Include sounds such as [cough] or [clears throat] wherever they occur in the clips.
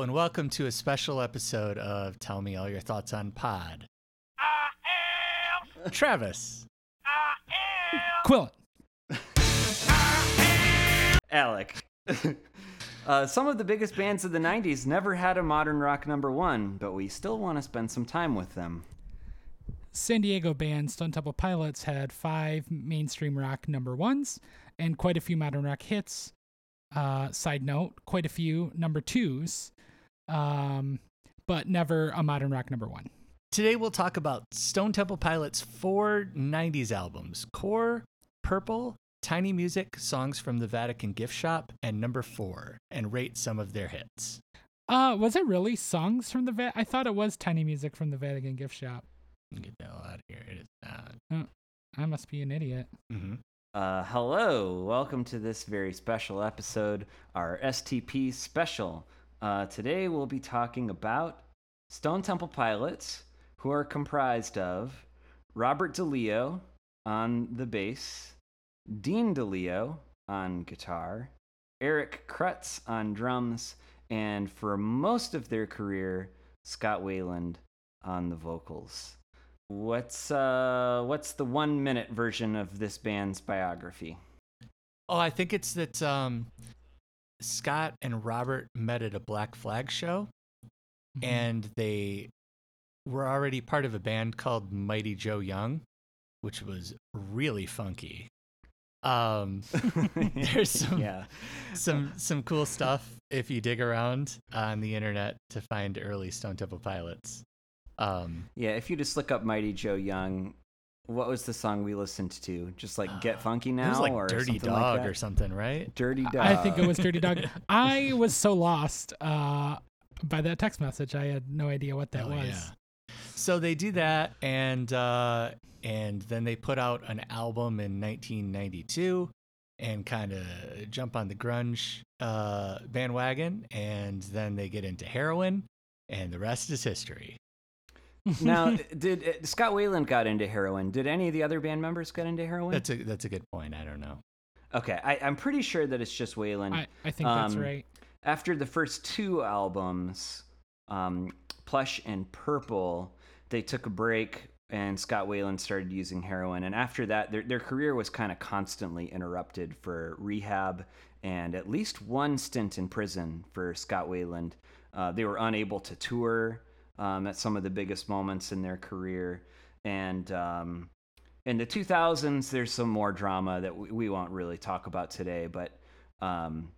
Hello, and welcome to a special episode of Tell Me All Your Thoughts on Pod. I am Travis. I am Quillen. Alec. [laughs] uh, some of the biggest bands of the 90s never had a modern rock number one, but we still want to spend some time with them. San Diego band Stone Temple Pilots had five mainstream rock number ones and quite a few modern rock hits. Uh, side note, quite a few number twos, um, but never a modern rock number one. Today we'll talk about Stone Temple Pilots' four 90s albums Core, Purple, Tiny Music, Songs from the Vatican Gift Shop, and Number Four, and rate some of their hits. Uh, was it really songs from the Va- I thought it was Tiny Music from the Vatican Gift Shop. Get the hell out of here. It is not. I must be an idiot. Mm-hmm. Uh, hello, welcome to this very special episode, our STP special. Uh, today we'll be talking about Stone Temple Pilots, who are comprised of Robert DeLeo on the bass, Dean DeLeo on guitar, Eric Kretz on drums, and for most of their career, Scott Weiland on the vocals. What's uh what's the 1 minute version of this band's biography? Oh, I think it's that um, Scott and Robert met at a Black Flag show, Mhm. and they were already part of a band called Mighty Joe Young, which was really funky. Um, [laughs] [laughs] There's some- Yeah. some some cool stuff if you dig around on the internet to find early Stone Temple Pilots. Um, Yeah, if you just look up Mighty Joe Young, what was the song we listened to? Just like Get [gasps] Funky Now it was like or Dirty something Dog like that? or something, right? Dirty Dog. I think it was Dirty Dog. [laughs] I [laughs] was so lost uh, by that text message. I had no idea what that Oh, was. yeah. So they do that, and uh, and then they put out an album in 1992, and kind of jump on the grunge uh, bandwagon, and then they get into heroin, and the rest is history. Now, [laughs] did uh, Scott Weiland got into heroin? Did any of the other band members get into heroin? That's a that's a good point. I don't know. okay, I, I'm pretty sure that it's just Weiland. I, I think that's Um, right. after the first two albums, um, Plush and Purple, they took a break and Scott Weiland started using heroin. And after that, their, their career was kind of constantly interrupted for rehab and at least one stint in prison for Scott Weiland. Uh, they were unable to tour um, at some of the biggest moments in their career. And um, in the 2000s, there's some more drama that we, we won't really talk about today, but. Um,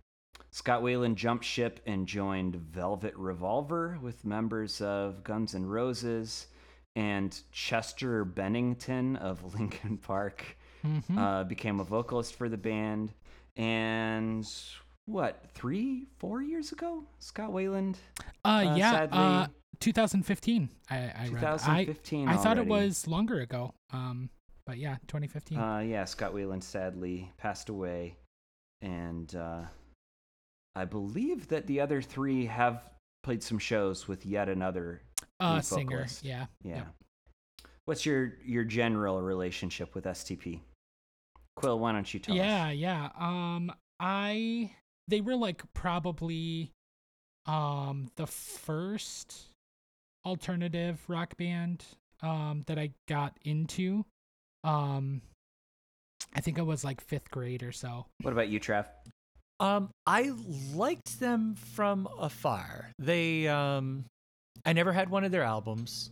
Scott Weiland jumped ship and joined Velvet Revolver with members of Guns N' Roses and Chester Bennington of [laughs] Linkin Park Mhm. uh, became a vocalist for the band. And what, three, four years ago? Scott Weiland? uh, uh, yeah, sadly- uh, 2015. I, I read. I, I thought it was longer ago. Um, but yeah, 2015. Uh, yeah, Scott Weiland sadly passed away. And uh, I believe that the other three have played some shows with yet another uh, singer. vocalist. Yeah. Yeah. Yep. What's your your general relationship with STP? Quill, why don't you tell yeah, us? yeah. Um, I they were like probably um the first alternative rock band um that I got into. Um I think it was like 5th grade or so. What about you, Trav? Um, I liked them from afar. They um, I never had one of their albums.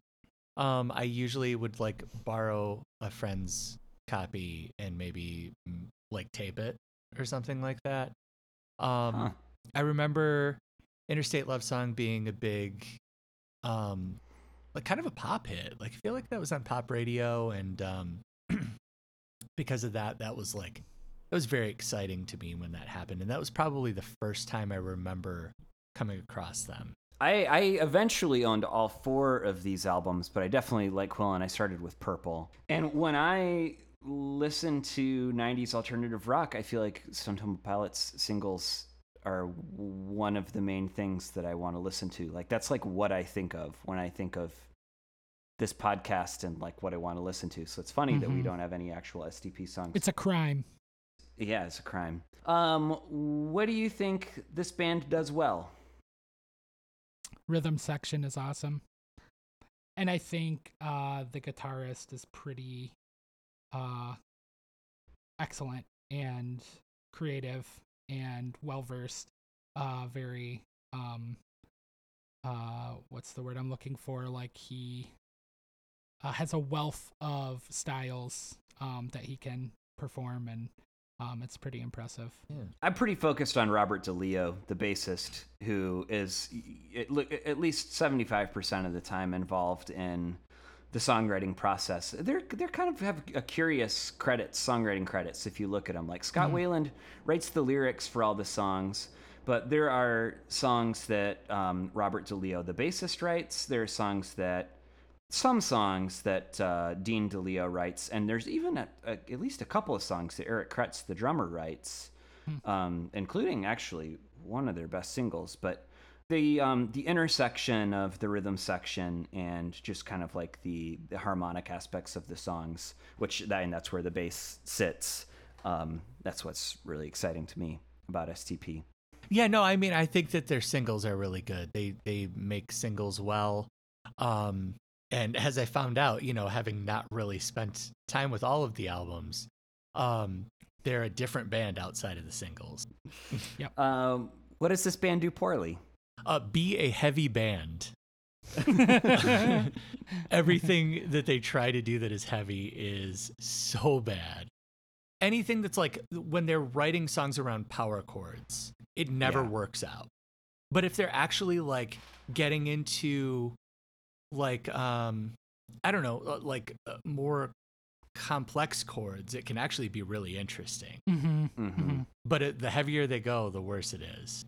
Um, I usually would like borrow a friend's copy and maybe mm, like tape it or something like that. Um, Huh. I remember Interstate Love Song being a big, um, like kind of a pop hit. Like I feel like that was on pop radio, and um, [clears throat] because of that, that was like it was very exciting to me when that happened, and that was probably the first time I remember coming across them. I, I eventually owned all four of these albums, but I definitely, like Quillen, I started with Purple. And when I listen to 90s alternative rock, I feel like Stone Temple Pilots singles are one of the main things that I want to listen to. Like, that's like what I think of when I think of this podcast and like what I want to listen to. So it's funny that we Mhm. don't have any actual STP songs. It's a crime. yeah, it's a crime. Um, what do you think this band does well? Rhythm section is awesome. And I think uh the guitarist is pretty uh excellent and creative and well versed. Uh very um uh what's the word I'm looking for? Like he uh, has a wealth of styles um that he can perform and um it's pretty impressive. I'm pretty focused on Robert DeLeo, the bassist, who is at least 75% of the time involved in the songwriting process. They're they're kind of have a curious credits, songwriting credits if you look at them. Like Scott Mhm. Weiland writes the lyrics for all the songs, but there are songs that um, Robert DeLeo, the bassist, writes. There are songs that some songs that uh, Dean DeLeo writes, and there's even a, a, at least a couple of songs that Eric Kretz, the drummer, writes, um, including actually one of their best singles. But the um, the intersection of the rhythm section and just kind of like the, the harmonic aspects of the songs, which that, and that's where the bass sits. Um, that's what's really exciting to me about STP. Yeah, no, I mean, I think that their singles are really good. They they make singles well. Um, and as I found out, you know, having not really spent time with all of the albums, um, they're a different band outside of the singles. [laughs] Um, what does this band do poorly? Uh, be a heavy band. [laughs] Everything that they try to do that is heavy is so bad. Anything that's like when they're writing songs around power chords, it never Yeah. works out. But if they're actually like getting into like um I don't know, uh, like uh, more complex chords, it can actually be really interesting. mm-hmm. hmm But it, the heavier they go, the worse it is.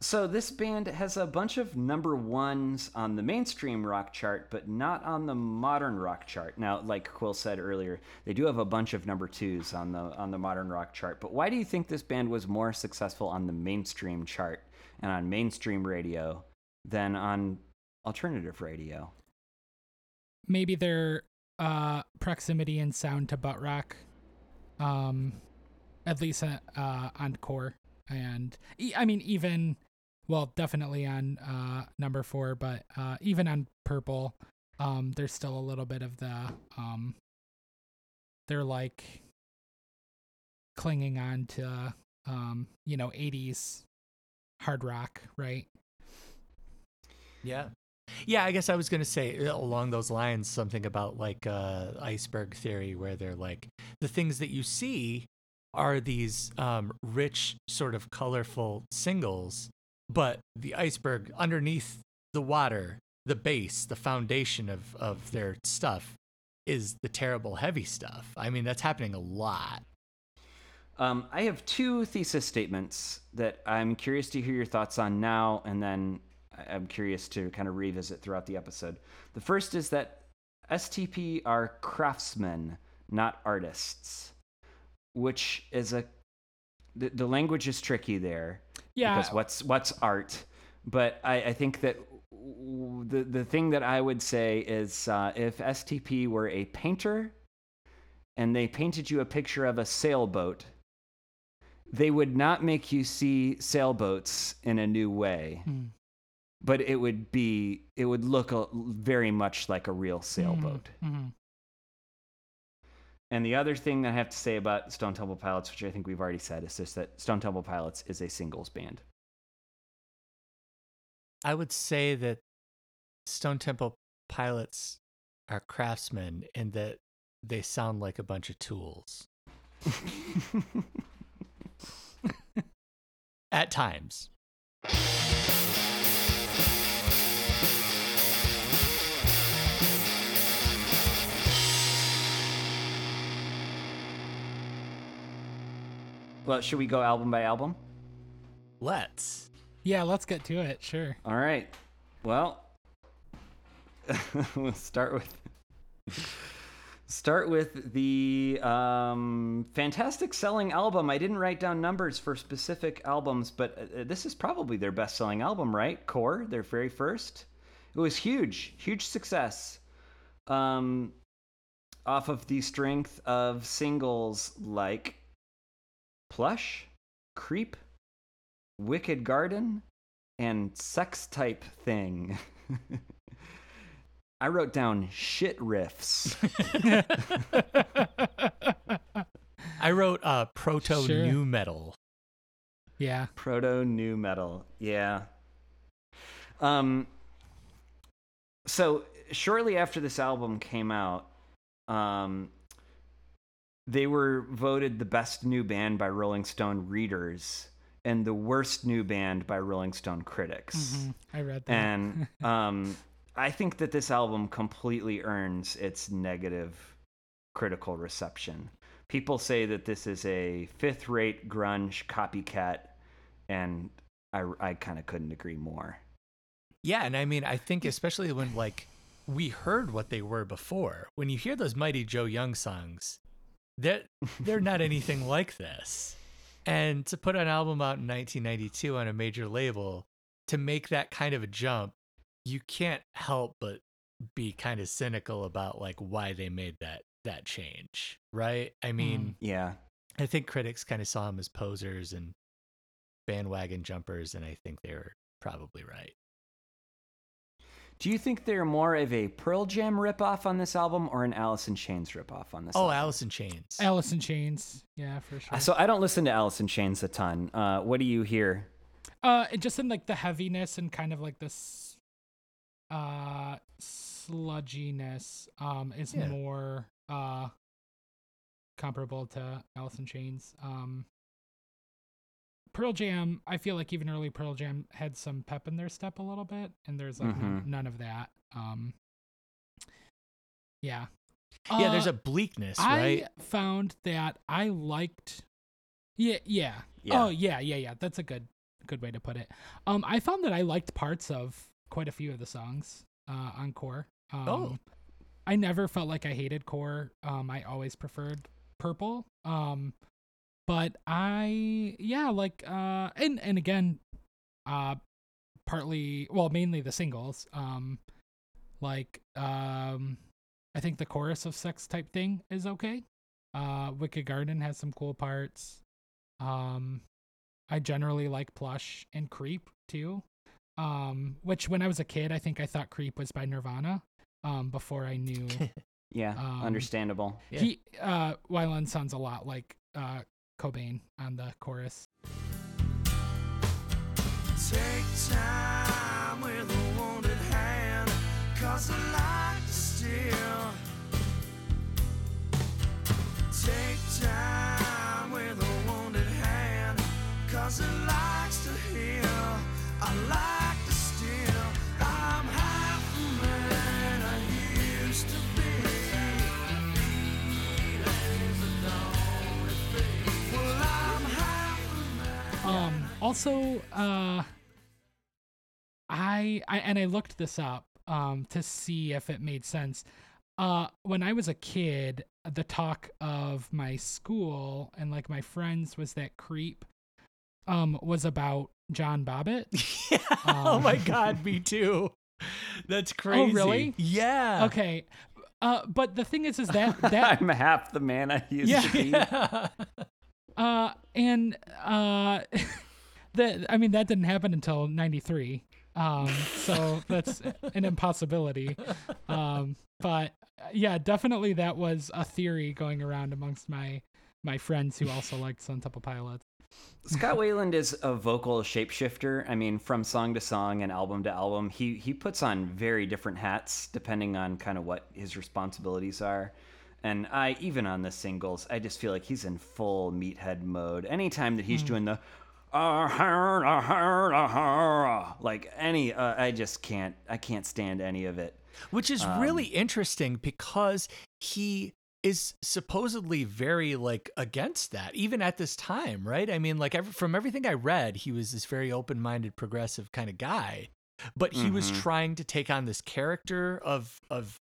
So this band has a bunch of number ones on the mainstream rock chart, but not on the modern rock chart. Now, like Quill said earlier, they do have a bunch of number twos on the on the modern rock chart. But why do you think this band was more successful on the mainstream chart and on mainstream radio than on alternative radio? maybe their uh proximity and sound to butt rock um at least uh, uh on core and I mean even well definitely on uh number four but uh even on purple um there's still a little bit of the um they're like clinging on to um you know 80s hard rock right Yeah. Yeah, I guess I was going to say uh, along those lines something about like uh, iceberg theory, where they're like the things that you see are these um, rich, sort of colorful singles, but the iceberg underneath the water, the base, the foundation of, of their stuff is the terrible heavy stuff. I mean, that's happening a lot. Um, I have two thesis statements that I'm curious to hear your thoughts on now, and then I'm curious to kind of revisit throughout the episode. The first is that STP are craftsmen, not artists, which is a the, the language is tricky there yeah because what's what's art but I, I think that w- the the thing that I would say is uh, if STP were a painter and they painted you a picture of a sailboat, they would not make you see sailboats in a new way. Hmm. but it would be it would look a, very much like a real sailboat. Mhm. And the other thing that I have to say about Stone Temple Pilots, which I think we've already said, is just that Stone Temple Pilots is a singles band. I would say that Stone Temple Pilots are craftsmen in that they sound like a bunch of tools [laughs] at times. Well, should we go album by album? Let's. Yeah, let's get to it. Sure. All right. Well, [laughs] we'll start with start with the um, fantastic selling album. I didn't write down numbers for specific albums, but uh, this is probably their best selling album, right? Core, their very first. It was huge, huge success. Um, off of the strength of singles like Plush, Creep, Wicked Garden, and Sex Type Thing. [laughs] I wrote down shit riffs. [laughs] I wrote uh, proto Sure. nu metal. yeah. Proto nu metal. Yeah. Um so shortly after this album came out, um they were voted the best new band by Rolling Stone readers and the worst new band by Rolling Stone critics. Mhm. I read that. And [laughs] um, I think that this album completely earns its negative critical reception. People say that this is a fifth rate grunge copycat, and I, I kind of couldn't agree more. Yeah, and I mean, I think especially when like we heard what they were before. When you hear those Mighty Joe Young songs, they're they're not [laughs] anything like this. And to put an album out in 1992 on a major label, to make that kind of a jump, you can't help but be kind of cynical about like why they made that that change, right? I hmm. mean, Yeah. I think critics kind of saw them as posers and bandwagon jumpers, and I think they were probably right. Do you think they're more of a Pearl Jam ripoff on this album or an Alice in Chains ripoff on this Oh, album? Alice in Chains. Alice in Chains. Yeah, for sure. Uh, So I don't listen to Alice in Chains a ton. Uh, what do you hear? Uh, just in like the heaviness and kind of like this, uh, sludginess. Um, is Yeah. more uh comparable to Alice in Chains. Um, Pearl Jam. I feel like even early Pearl Jam had some pep in their step a little bit, and there's like none, Mhm. none of that. Um, yeah. yeah, there's Uh, a bleakness, right? I found that I liked. Yeah, yeah. Yeah. Oh, yeah, yeah, yeah. That's a good, good way to put it. Um, I found that I liked parts of quite a few of the songs uh, on Core. Um, Oh. I never felt like I hated Core. Um, I always preferred Purple. Um, but I, yeah, like, uh, and and again, uh, partly, well, mainly the singles. Um, like, um, I think the chorus of Sex Type Thing is okay. Uh, Wicked Garden has some cool parts. Um, I generally like Plush and Creep too. Um, which when I was a kid, I think I thought Creep was by Nirvana. Um, before I knew [laughs] Yeah, Um, understandable. Yeah. he, uh, Weiland sounds a lot like uh Cobain on the chorus. Take time with a wounded hand, cause I like to steal. Take time with a wounded hand, cause it also, uh, I, I and I looked this up um to see if it made sense. Uh, when I was a kid, the talk of my school and like my friends was that creep, um, was about John Bobbitt. [laughs] Yeah. oh my Um, [laughs] god, me too. That's crazy. really? Yeah. Okay, uh, but the thing is, is that [laughs] that I'm half the man I used Yeah. to be. Yeah. Uh, and uh, the I mean that didn't happen until '93. Um, so [laughs] that's an impossibility. Um, but uh, yeah, definitely that was a theory going around amongst my my friends who also [laughs] liked Stone Temple Pilots. Scott [laughs] Weiland is a vocal shapeshifter. I mean, from song to song and album to album, he he puts on very different hats depending on kind of what his responsibilities are. And I even on the singles, I just feel like he's in full meathead mode. Anytime that he's doing the like any, uh, I just can't, I can't stand any of it. which is really interesting because he is supposedly very like against that even at this time right i mean like ev- from everything i read he was this very open-minded progressive kind of guy but he was Mhm. trying to take on this character of of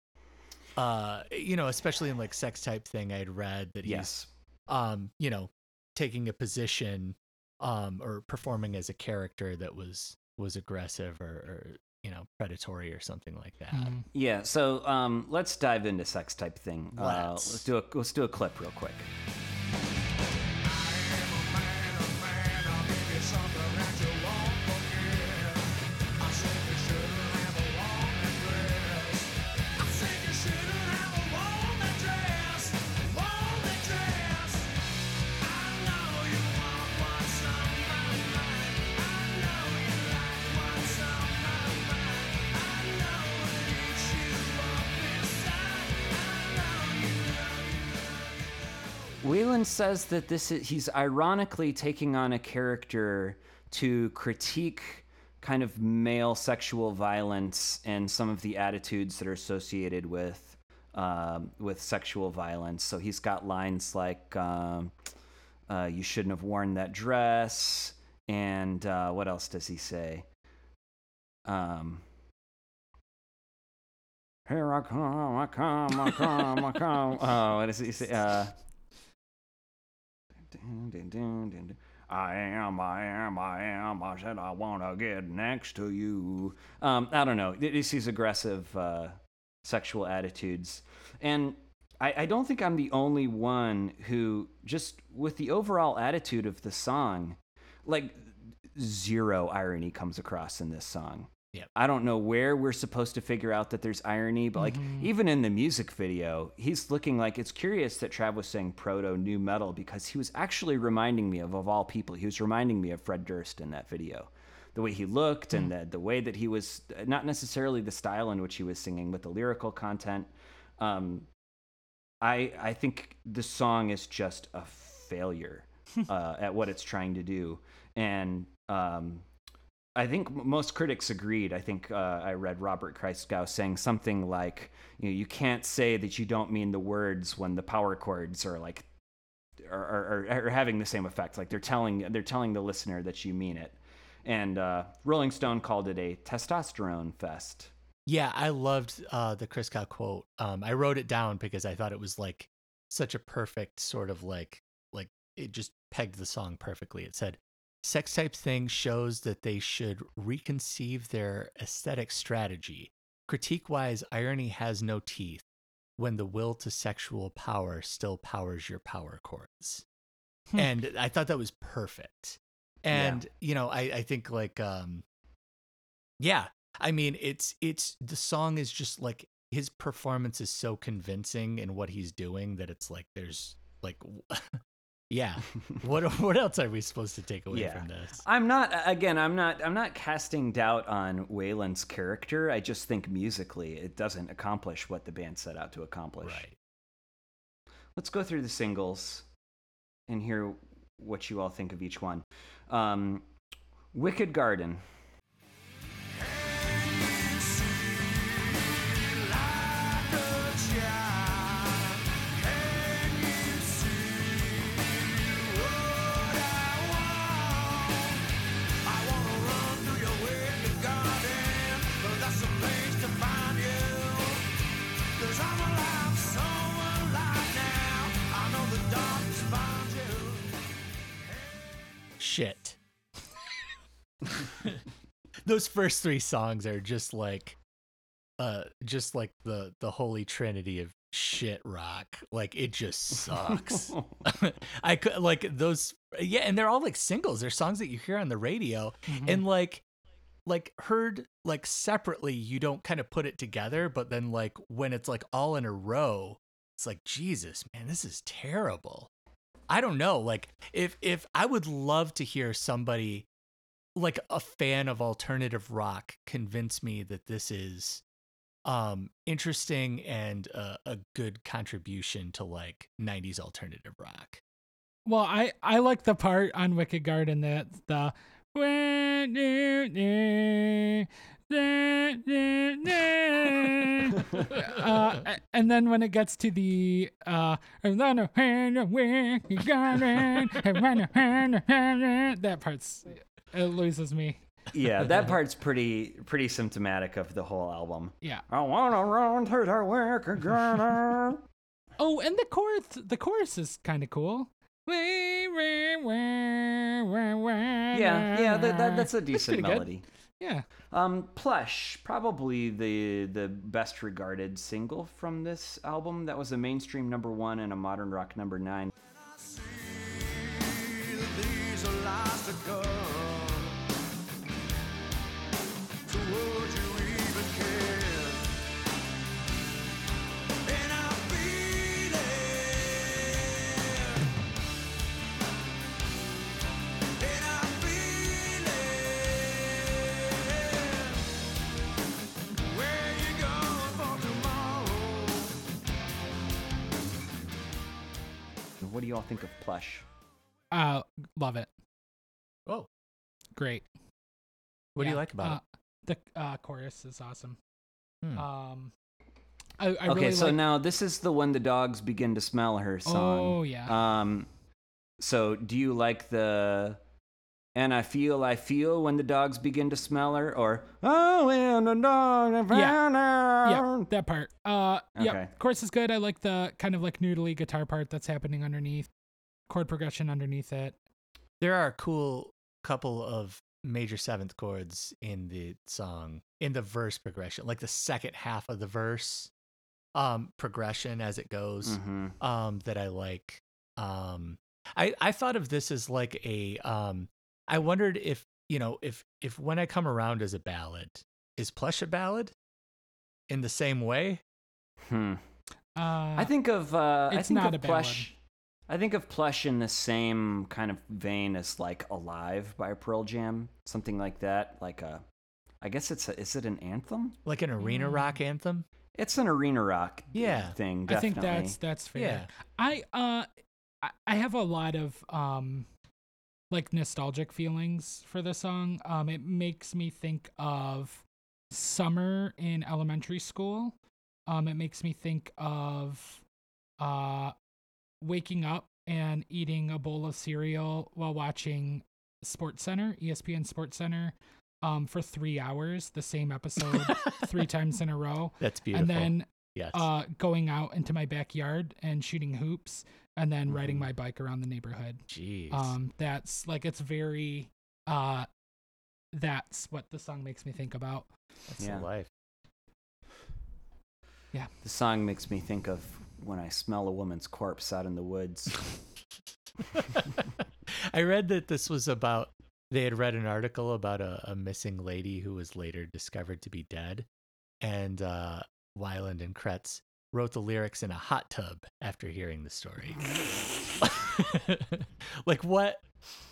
uh you know especially in like sex type thing i had read that he's Yes. um you know taking a position um or performing as a character that was was aggressive or, or you know predatory or something like that Mm. Yeah, so um, let's dive into sex type thing. Uh, Let's. let's do a let's do a clip real quick. Says that this is he's ironically taking on a character to critique kind of male sexual violence and some of the attitudes that are associated with um, with sexual violence. So he's got lines like um, uh, "You shouldn't have worn that dress," and uh, what else does he say? Um, here I come, I come, I come, I come. [laughs] Oh, what does he say? Uh, dun, dun, dun, dun, dun. I am, I am, I am. I said I want to get next to you. Um, I don't know. Th- These aggressive uh, sexual attitudes, and I, I don't think I'm the only one who just with the overall attitude of the song, like zero irony comes across in this song. Yep. I don't know where we're supposed to figure out that there's irony, but like Mhm. even in the music video, he's looking like it's curious that Trav was saying proto nu metal because he was actually reminding me of of all people, he was reminding me of Fred Durst in that video. The way he looked and the, the way that he was not necessarily the style in which he was singing, but the lyrical content. Um, I I think the song is just a failure [laughs] uh, at what it's trying to do, and um, I think most critics agreed. I think uh, I read Robert Christgau saying something like, "You know, you can't say that you don't mean the words when the power chords are like are, are, are, having the same effect. Like they're telling they're telling the listener that you mean it." And uh, Rolling Stone called it a testosterone fest. Yeah, I loved uh, the Christgau quote. Um, I wrote it down because I thought it was like such a perfect sort of like like it just pegged the song perfectly. It said, "Sex type thing shows that they should reconceive their aesthetic strategy. Critique wise, irony has no teeth when the will to sexual power still powers your power chords." Hmm. and I thought that was perfect. And you know, I I think like um, yeah, I mean, it's it's the song is just like his performance is so convincing in what he's doing that it's like there's like [laughs] yeah. [laughs] what what else are we supposed to take away Yeah. from this? I'm not again. I'm not. I'm not casting doubt on Weiland's character. I just think musically, it doesn't accomplish what the band set out to accomplish. Right. Let's go through the singles and hear what you all think of each one. Um, Wicked Garden. Those first three songs are just like uh just like the the holy trinity of shit rock. Like it just sucks. [laughs] [laughs] I could like those yeah, and they're all like singles. They're songs that you hear on the radio Mhm. and like like heard like separately, you don't kind of put it together, but then like when it's like all in a row, it's like Jesus, man, this is terrible. I don't know. Like if if I would love to hear somebody like a fan of alternative rock convince me that this is um interesting and a good contribution to like 90s alternative rock. Well, I I like the part on Wicked Garden that the [laughs] uh, and then when it gets to the uh that part's it loses me. yeah, [laughs] that part's pretty pretty symptomatic of the whole album. Yeah. I wanna run to the wicked garden. [laughs] Oh, and the chorus the chorus is kind of cool. Yeah, yeah, yeah, that, that, that's a decent good. melody. Yeah. Um, Plush, probably the the best regarded single from this album. That was a mainstream number one and a modern rock number nine. What do you all think of Plush? Uh love it. Oh, Great. what do you like about uh, The uh, chorus is awesome. Hmm. Um, I, I okay, really so like. now this is the when the dogs begin to smell her song. Oh yeah. Um, so do you like the and I feel I feel when the dogs begin to smell her, or oh when the dogs have Yeah. found her? yeah, that part. Uh, Okay. yeah. Chorus is good. I like the kind of like noodly guitar part that's happening underneath, chord progression underneath it. There are a cool couple of major seventh chords in the song in the verse progression, like the second half of the verse um progression as it goes. Mhm. um that I like. Um I I thought of this as like a um I wondered if, you know, if if when I come around as a ballad, is plush a ballad in the same way? Hmm. Uh, I think of uh, I think not of plush. I think of plush in the same kind of vein as like Alive by Pearl Jam, something like that. Like a, I guess it's a, is it an anthem? Like an arena Mm. rock anthem? It's an arena rock Yeah. thing. I think that's that's fair. Yeah. I uh I have a lot of um like nostalgic feelings for the song. Um it makes me think of summer in elementary school. Um it makes me think of uh waking up and eating a bowl of cereal while watching Sports Center, ESPN Sports Center, um for 3 hours, the same episode [laughs] 3 times in a row. That's beautiful. And then yes. uh, going out into my backyard and shooting hoops and then riding Mhm. my bike around the neighborhood. Jeez. Um, that's like it's very uh, that's what the song makes me think about. That's yeah. the life. The song makes me think of when I smell a woman's corpse out in the woods. [laughs] [laughs] I read that this was about they had read an article about a, a missing lady who was later discovered to be dead, and uh, Weiland and Kretz wrote the lyrics in a hot tub after hearing the story. [laughs] like what?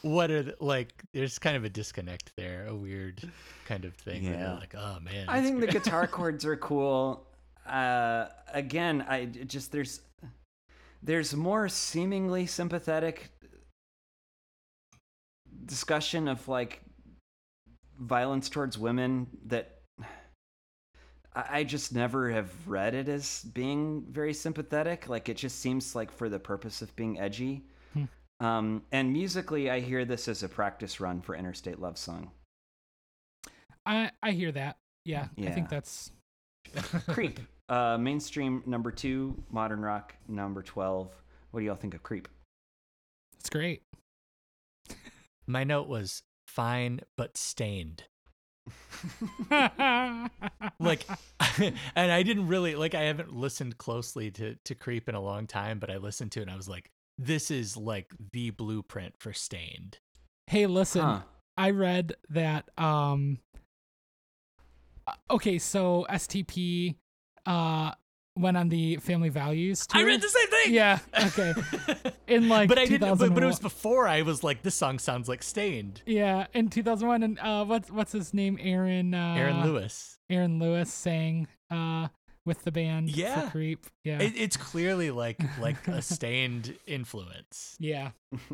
What are the, like? There's kind of a disconnect there, a weird kind of thing. Yeah. like, oh man. I that's think the guitar [laughs] chords are cool. Uh, again, I just there's there's more seemingly sympathetic discussion of like violence towards women that I I just never have read it as being very sympathetic. Like it just seems like for the purpose of being edgy. Hmm. Um, and musically, I hear this as a practice run for Interstate Love Song. I I hear that. Yeah, I think that's [laughs] Creep. Uh, mainstream number two, modern rock number 12. What do y'all think of Creep? it's great. My note was fine but Staind. [laughs] like [laughs] and i didn't really like i haven't listened closely to to creep in a long time but i listened to it and i was like this is like the blueprint for Staind hey, listen, Huh. I read that um okay, so STP uh went on the Family Values tour. I read the same thing. Yeah. Okay. [laughs] In like but I didn't. But, but it was before I was like, this song sounds like Staind. Yeah, in 2001, and uh, what's what's his name? Aaron. Uh, Aaron Lewis. Aaron Lewis sang uh with the band. for Yeah. Creep. Yeah. It, it's clearly like like a Staind influence. yeah. [laughs]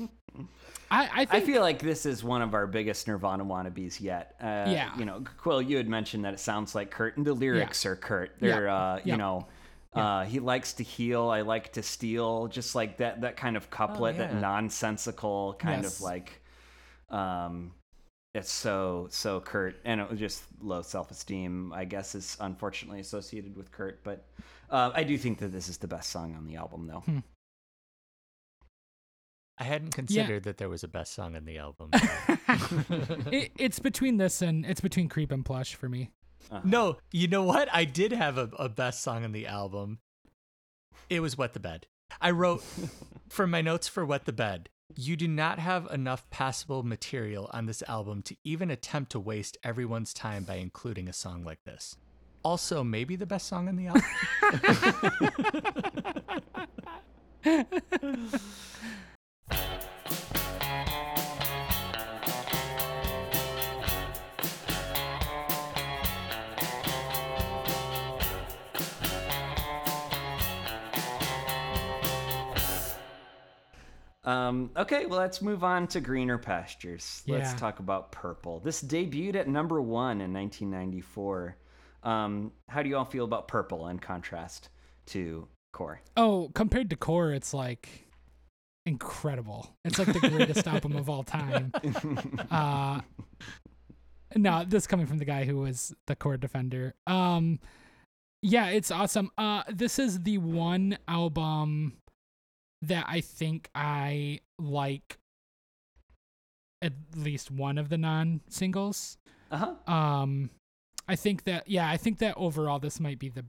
I I I feel like this is one of our biggest Nirvana wannabes yet. Uh, Yeah. You know, Quill, you had mentioned that it sounds like Kurt, and the lyrics are Kurt. They're, uh, Yeah. you know, uh, he likes to heal, I like to steal, just like that that kind of couplet, that yeah. nonsensical kind Yes. of like, um, it's so so Kurt, and it was just low self esteem. I guess is unfortunately associated with Kurt, but uh, I do think that this is the best song on the album, though. Hmm. I hadn't considered that there was a best song in the album. [laughs] it, it's between this and it's between Creep and Plush for me. Uh-huh. no, you know what? I did have a, a best song in the album. It was Wet the Bed. I wrote [laughs] for my notes for Wet the Bed. You do not have enough passable material on this album to even attempt to waste everyone's time by including a song like this. Also, maybe the best song in the album. [laughs] Um, okay, well, let's move on to greener pastures. Let's talk about Purple. This debuted at number one in 1994. Um, how do you all feel about Purple in contrast to Core? Oh, compared to Core, it's like incredible. It's like the greatest album of all time. [laughs] Uh, no, this coming from the guy who was the Core defender. Um, yeah, it's awesome. Uh, this is the one album that I think I like at least one of the non singles. Uh huh. Um, I think that yeah, I think that overall this might be the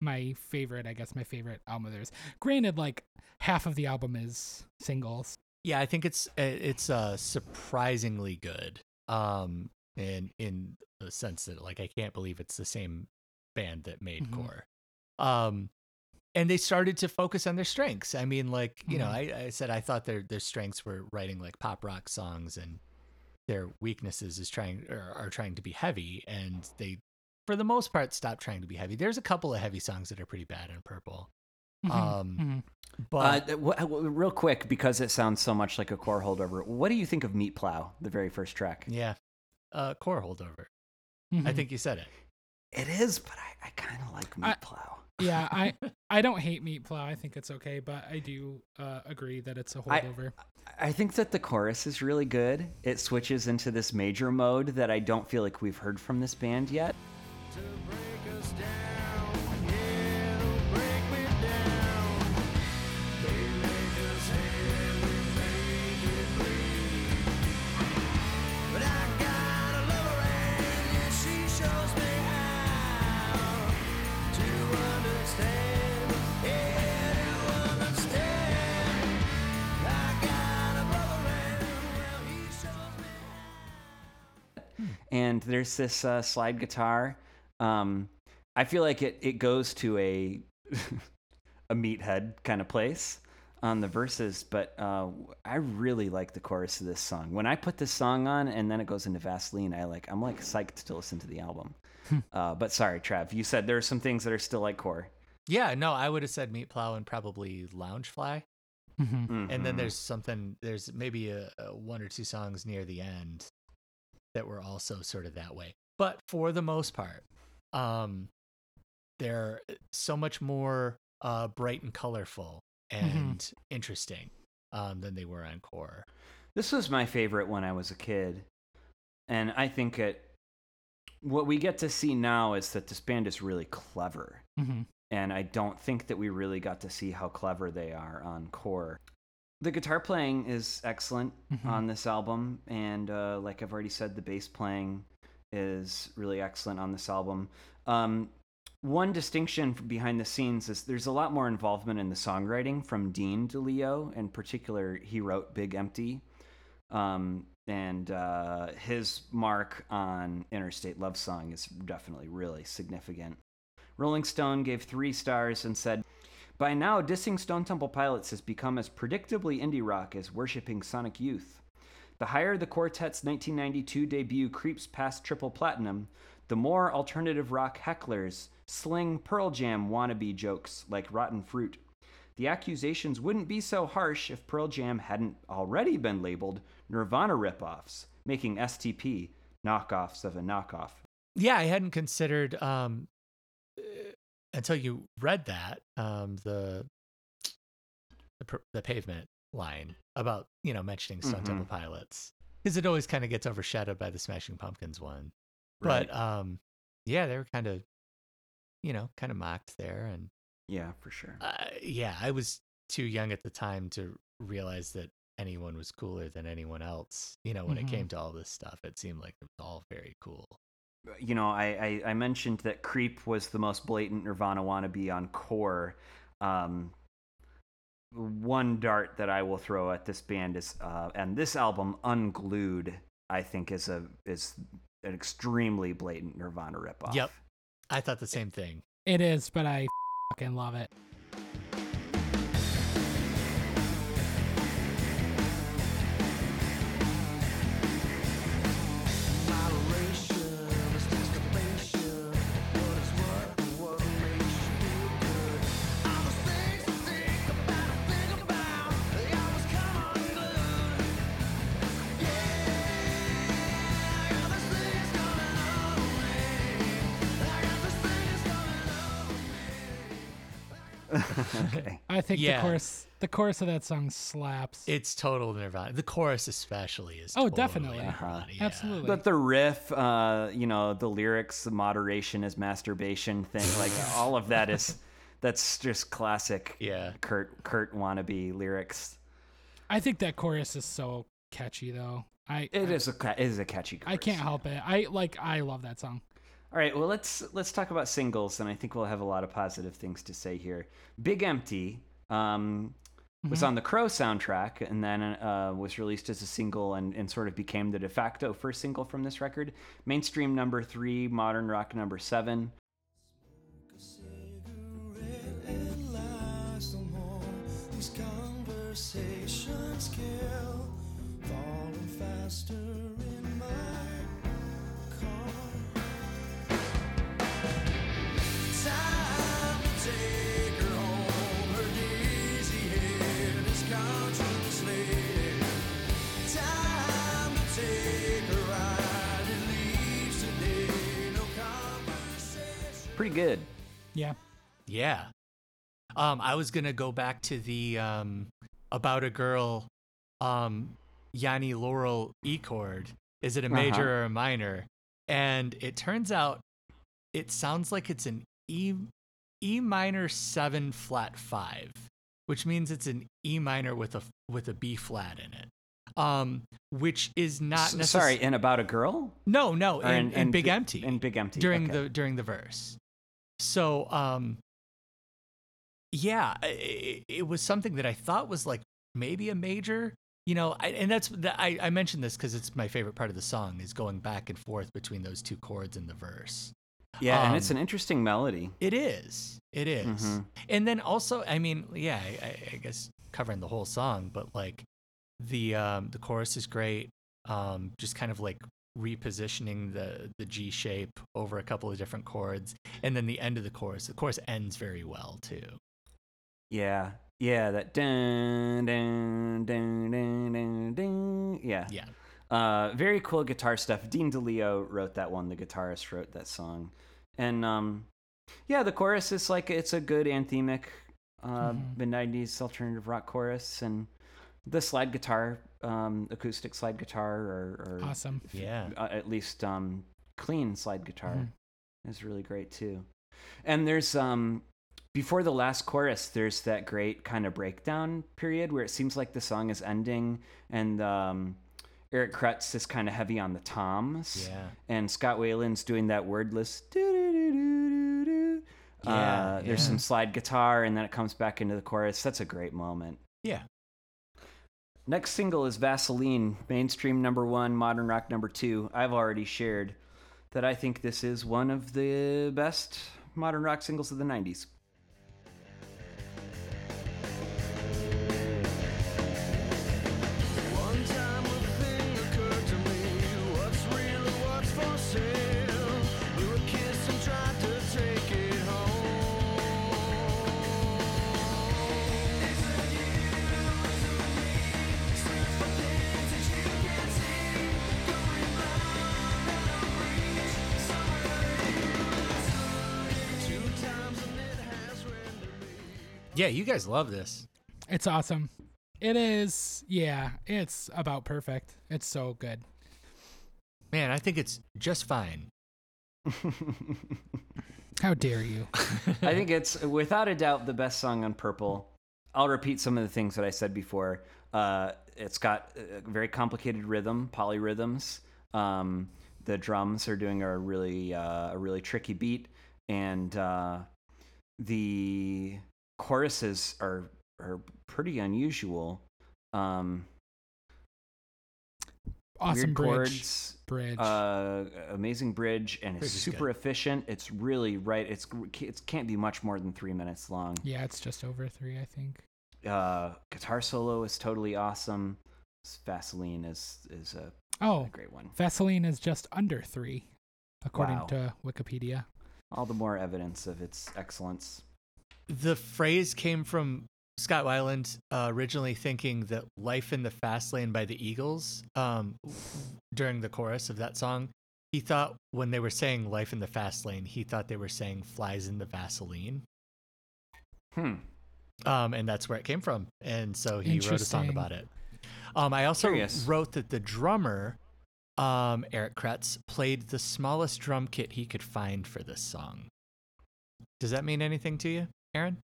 my favorite. I guess my favorite album of theirs. Granted, like half of the album is singles. Yeah, I think it's it's uh surprisingly good. Um and in the sense that like I can't believe it's the same band that made Mhm. Core. Um and they started to focus on their strengths. I mean, like, you know, Mhm. I, I said I thought their their strengths were writing like pop rock songs and their weaknesses is trying or are trying to be heavy and they for the most part stopped trying to be heavy. There's a couple of heavy songs that are pretty bad in purple. Mhm, Um, mhm. But uh, w- w- real quick, because it sounds so much like a Core holdover, what do you think of Meat Plow, the very first track? yeah. Uh core holdover. I Mhm. think you said it. It is, but I, I kind of like Meat I- Plow. yeah, [laughs] I I don't hate Meat Plow. I think it's okay, but I do uh, agree that it's a holdover. I think that the chorus is really good. It switches into this major mode that I don't feel like we've heard from this band yet. And there's this uh, slide guitar. Um, I feel like it it goes to a [laughs] a meathead kind of place on the verses, but uh, I really like the chorus of this song. When I put this song on and then it goes into Vaseline, I like I'm like psyched to listen to the album. uh, but sorry, Trav, you said there are some things that are still like core. Yeah, no, I would have said Meat Plow and probably Lounge Fly. Mhm. And then Mhm. there's something, there's maybe a, a one or two songs near the end that were also sort of that way. But for the most part, um, they're so much more uh, bright and colorful and interesting um, than they were on Core. This was my favorite when I was a kid. And I think it what we get to see now is that this band is really clever. Mhm. And I don't think that we really got to see how clever they are on core. The guitar playing is excellent Mhm. on this album. And uh, like I've already said, the bass playing is really excellent on this album. Um, one distinction behind the scenes is there's a lot more involvement in the songwriting from Dean DeLeo. In particular, he wrote Big Empty. Um, and uh, his mark on Interstate Love Song is definitely really significant. Rolling Stone gave three stars and said, By now, dissing Stone Temple Pilots has become as predictably indie rock as worshipping Sonic Youth. The higher the quartet's 1992 debut creeps past triple platinum, the more alternative rock hecklers sling Pearl Jam wannabe jokes like rotten fruit. The accusations wouldn't be so harsh if Pearl Jam hadn't already been labeled Nirvana ripoffs, making STP knockoffs of a knockoff. Yeah, I hadn't considered um, uh, until you read that um, the the, the pavement line about you know mentioning Stone Mhm. Temple Pilots because it always kind of gets overshadowed by the Smashing Pumpkins one. But um, yeah, they were kind of you know kind of mocked there, and yeah, for sure. uh, yeah, I was too young at the time to realize that anyone was cooler than anyone else. You know, when Mhm. it came to all this stuff, it seemed like it was all very cool. you know, I, I, I mentioned that Creep was the most blatant Nirvana wannabe on Core. Um, one dart that I will throw at this band is, uh, and this album, Unglued, I think is a is an extremely blatant Nirvana ripoff. Yep. I thought the same thing. It is, but I [laughs] fucking love it. I think Yeah. the chorus the chorus of that song slaps. It's total Nirvana. The chorus, especially, is Oh, totally definitely. Nirvana, yeah. Absolutely. But the riff, uh, you know, the lyrics, the moderation is masturbation thing, like [laughs] all of that is that's just classic Yeah. Kurt Kurt wannabe lyrics. I think that chorus is so catchy though. I It I, is a it is a catchy. I can't chorus. help it. I like I love that song. All right, well let's let's talk about singles, and I think we'll have a lot of positive things to say here. Big Empty um, was Mhm. on the Crow soundtrack, and then uh, was released as a single, and, and sort of became the de facto first single from this record. Mainstream number three, modern rock number seven. cigarette and lie some more. These conversations kill. Falling faster Pretty good. Yeah. Yeah. Um, I was gonna go back to the um about a girl, um, Yanni Laurel E chord. Is it a major Uh-huh. or a minor? And it turns out it sounds like it's an E E minor seven flat five, which means it's an E minor with a with a B flat in it. Um, which is not S- necessarily Sorry, in about a girl. no no Or in, in Big Empty In Big Empty. during okay. the during the verse. So um yeah, it, it was something that I thought was like maybe a major, you know, I, and that's that I, I mentioned this because it's my favorite part of the song is going back and forth between those two chords in the verse. yeah, and it's um, an interesting melody. It is, it is. Mhm. and then also, I mean, yeah, I, I- I guess covering the whole song, but like the um the chorus is great. Um, just kind of like repositioning the the G shape over a couple of different chords, and then the end of the chorus. The chorus ends very well too. Yeah, yeah, that dun dun dun dun dun dun. Yeah, Yeah, Uh, very cool guitar stuff. Dean DeLeo wrote that one. The guitarist wrote that song, and um, yeah, the chorus is like it's a good anthemic uh, Mhm. mid '90s alternative rock chorus, and the slide guitar, um, acoustic slide guitar, or, or Awesome. yeah. uh, at least um, clean slide guitar Mhm. is really great too. And there's um before the last chorus, there's that great kind of breakdown period where it seems like the song is ending, and um, Eric Kretz is kind of heavy on the toms, Yeah. and Scott Weiland's doing that wordless. Yeah, uh, there's yeah. some slide guitar, and then it comes back into the chorus. That's a great moment. Yeah. Next single is Vaseline, mainstream number one, modern rock number two. I've already shared that I think this is one of the best modern rock singles of the 90s. You guys love this. It's awesome. It is. Yeah, it's about perfect. It's so good. Man, I think it's just fine. [laughs] How dare you? [laughs] I think it's without a doubt the best song on Purple. I'll repeat some of the things that I said before. Uh, it's got a very complicated rhythm, polyrhythms. Um, the drums are doing a really uh, a really tricky beat, and uh, the choruses are are pretty unusual. Um, Awesome bridge. chords, Bridge. uh, amazing bridge, and it's Bridge is super good. efficient. It's really right. It's it can't be much more than three minutes long. yeah, it's just over three, I think. uh, guitar solo is totally awesome. Vaseline is is a, Oh, a great one. Vaseline is just under three, according Wow. to Wikipedia. All the more evidence of its excellence. The phrase came from Scott Weiland uh, originally thinking that "Life in the Fast Lane" by the Eagles um, during the chorus of that song. He thought when they were saying "Life in the Fast Lane," he thought they were saying "Flies in the Vaseline," Hmm. um, and that's where it came from. And so he wrote a song about it. Um, I also Curious. wrote that the drummer, um, Eric Kretz, played the smallest drum kit he could find for this song. Does that mean anything to you, Aaron?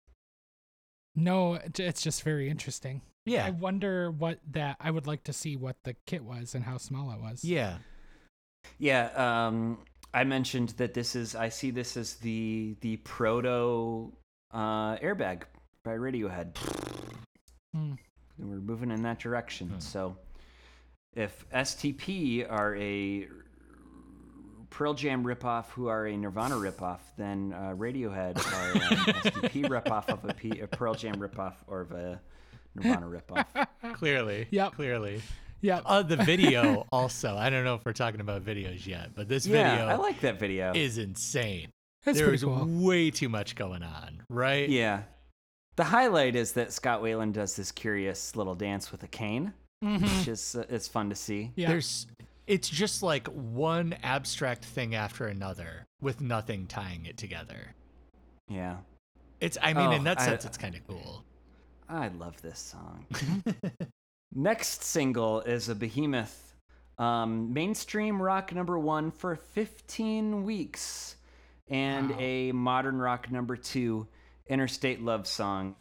No, it's just very interesting. Yeah. I wonder what that. I would like to see what the kit was and how small it was. Yeah. Yeah. Um, I mentioned that this is. I see this as the the proto uh, airbag by Radiohead. Hmm. We're moving in that direction. Hmm. So, if STP are a Pearl Jam ripoff who are a Nirvana ripoff, then uh, Radiohead are an STP [laughs] ripoff of a, P- a Pearl Jam ripoff or of a Nirvana ripoff. Clearly. Yep. Clearly. Yeah. Uh, the video [laughs] also. I don't know if we're talking about videos yet, but this yeah, video I like that video. is insane. That's There's cool. way too much going on, right? yeah. The highlight is that Scott Weiland does this curious little dance with a cane, which is uh, it's fun to see. Mm-hmm. Yeah. There's it's just like one abstract thing after another with nothing tying it together. Yeah. It's I mean Oh, in that I- sense it's kind of cool. I love this song. [laughs] Next single is a behemoth. Um, mainstream rock number one for 15 weeks, and Wow. a modern rock number two, Interstate Love Song.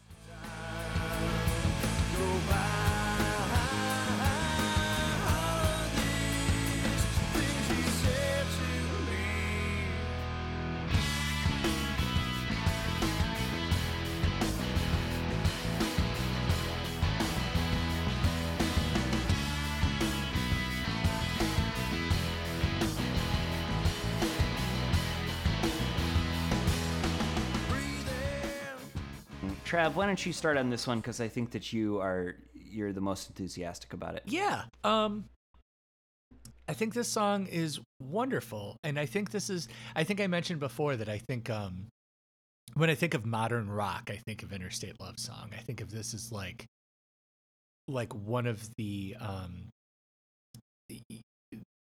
Trav, why don't you start on this one? Because I think that you are you're the most enthusiastic about it. Yeah. Um I think this song is wonderful and I think this is I think I mentioned before that I think um when I think of modern rock, I think of Interstate Love Song. I think of this as like like one of the um the,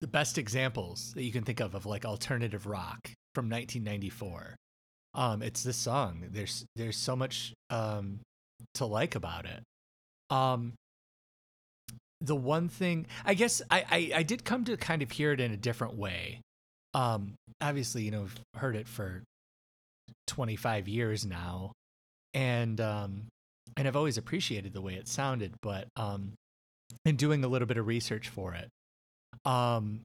the best examples that you can think of of like alternative rock from 1994. Um it's this song. There's there's so much um to like about it. Um the one thing I guess I, I I did come to kind of hear it in a different way. Um obviously, you know, I've heard it for 25 years now and um and I've always appreciated the way it sounded, but um in doing a little bit of research for it, um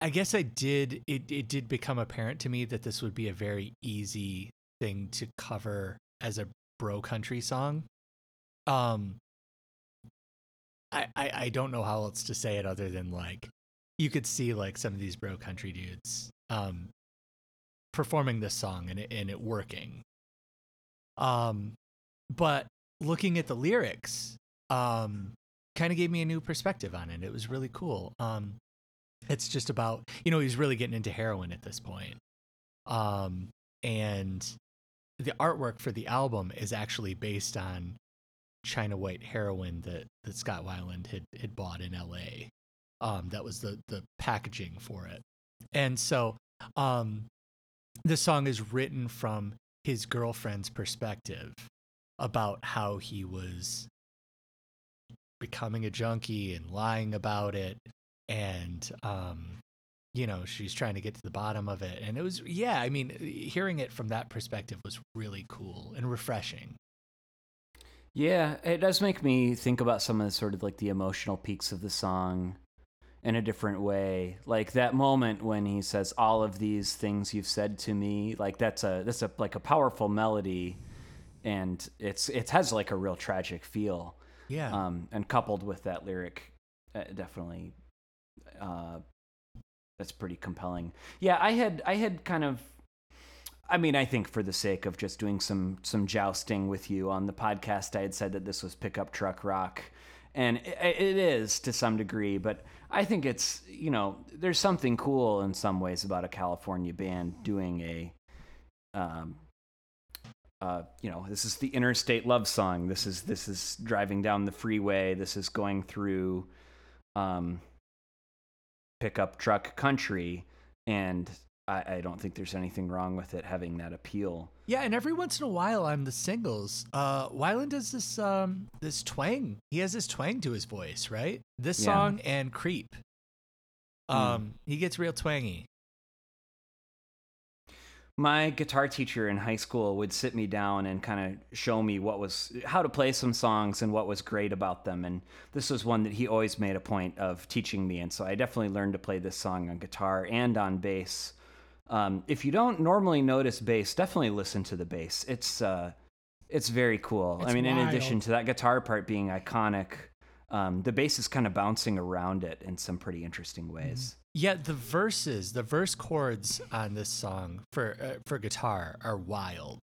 I guess I did it it did become apparent to me that this would be a very easy thing to cover as a bro country song. Um I, I I don't know how else to say it other than like you could see like some of these bro country dudes um performing this song and it and it working. Um but looking at the lyrics um kind of gave me a new perspective on it. It was really cool. Um it's just about, you know, he's really getting into heroin at this point. Um and the artwork for the album is actually based on China White heroin that, that Scott Weiland had, had bought in LA. Um, that was the, the packaging for it. And so um, this song is written from his girlfriend's perspective about how he was becoming a junkie and lying about it. And, um, you know, she's trying to get to the bottom of it. And it was, yeah, I mean, hearing it from that perspective was really cool and refreshing. Yeah, it does make me think about some of the sort of like the emotional peaks of the song in a different way. Like that moment when he says all of these things you've said to me, like that's a that's a like a powerful melody and it's it has like a real tragic feel. Yeah. Um and coupled with that lyric uh, definitely uh that's pretty compelling. Yeah, I had I had kind of I mean, I think for the sake of just doing some some jousting with you on the podcast, I had said that this was pickup truck rock, and it, it is to some degree. But I think it's you know there's something cool in some ways about a California band doing a, um, uh, you know, this is the interstate love song. This is this is driving down the freeway. This is going through, um, pickup truck country, and I, I don't think there's anything wrong with it having that appeal. Yeah, and every once in a while on the singles, uh, Weiland does this um this twang. He has this twang to his voice, right? This Yeah. song and Creep. Um, he gets real twangy. My guitar teacher in high school would sit me down and kind of show me what was how to play some songs and what was great about them. And this was one that he always made a point of teaching me. And so I definitely learned to play this song on guitar and on bass. Um, if you don't normally notice bass, definitely listen to the bass. It's uh, it's very cool. I It's mean, in addition to that guitar part being iconic, um, the bass is kind of bouncing around it in some pretty interesting ways. Yeah, the verses, the verse chords on this song for uh, for guitar are wild.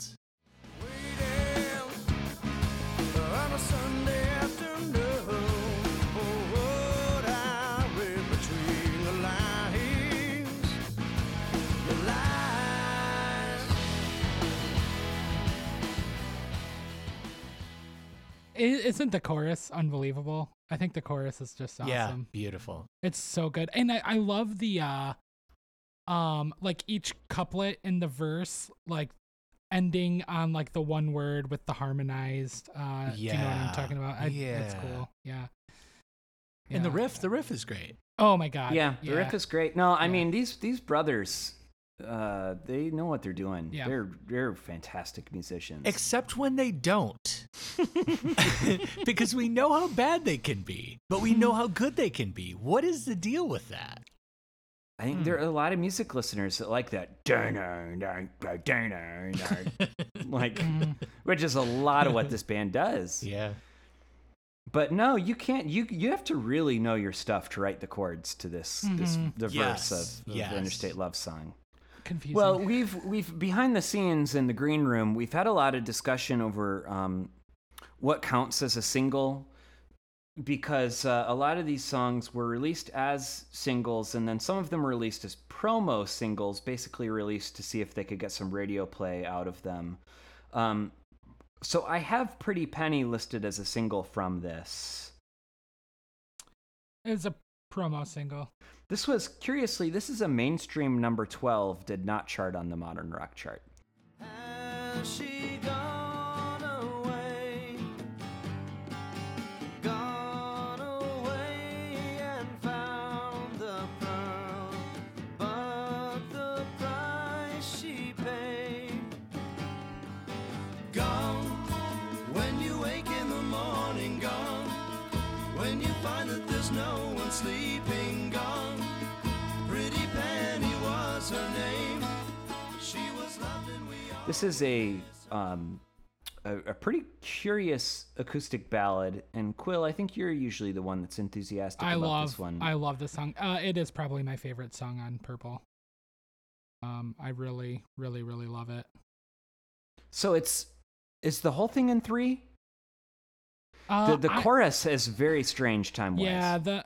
Isn't the chorus unbelievable? I think the chorus is just awesome. Yeah, beautiful. It's so good. And I, I love the uh um like each couplet in the verse like ending on like the one word with the harmonized uh do you know what I'm talking about? I, It's yeah. cool. Yeah. And the riff, the riff is great. Oh my god. yeah, the riff is great. No, I Yeah. mean these these brothers, uh, they know what they're doing. Yeah. They're they're fantastic musicians. Except when they don't. [laughs] because we know how bad they can be, but we know how good they can be. What is the deal with that? I think there are a lot of music listeners that like that. [laughs] like, Mhm. which is a lot of what this band does. [laughs] Yeah. But no, you can't. You you have to really know your stuff to write the chords to this this Mhm. the Yes, verse of, of yes. the Interstate Love Song. Confusing. Well, we've we've behind the scenes in the green room, we've had a lot of discussion over um, what counts as a single, because uh, a lot of these songs were released as singles, and then some of them were released as promo singles, basically released to see if they could get some radio play out of them. Um, so I have Pretty Penny listed as a single from this. it's a promo single. This was curiously, this is a mainstream number twelve, did not chart on the modern rock chart. This is a um, a, a pretty curious acoustic ballad. And Quill, I think you're usually the one that's enthusiastic I about love this one. I love this song. Uh, it is probably my favorite song on Purple. Um, I really, really, really love it. so it's is the whole thing in three? Uh, the the I- chorus is very strange time wise. Yeah, the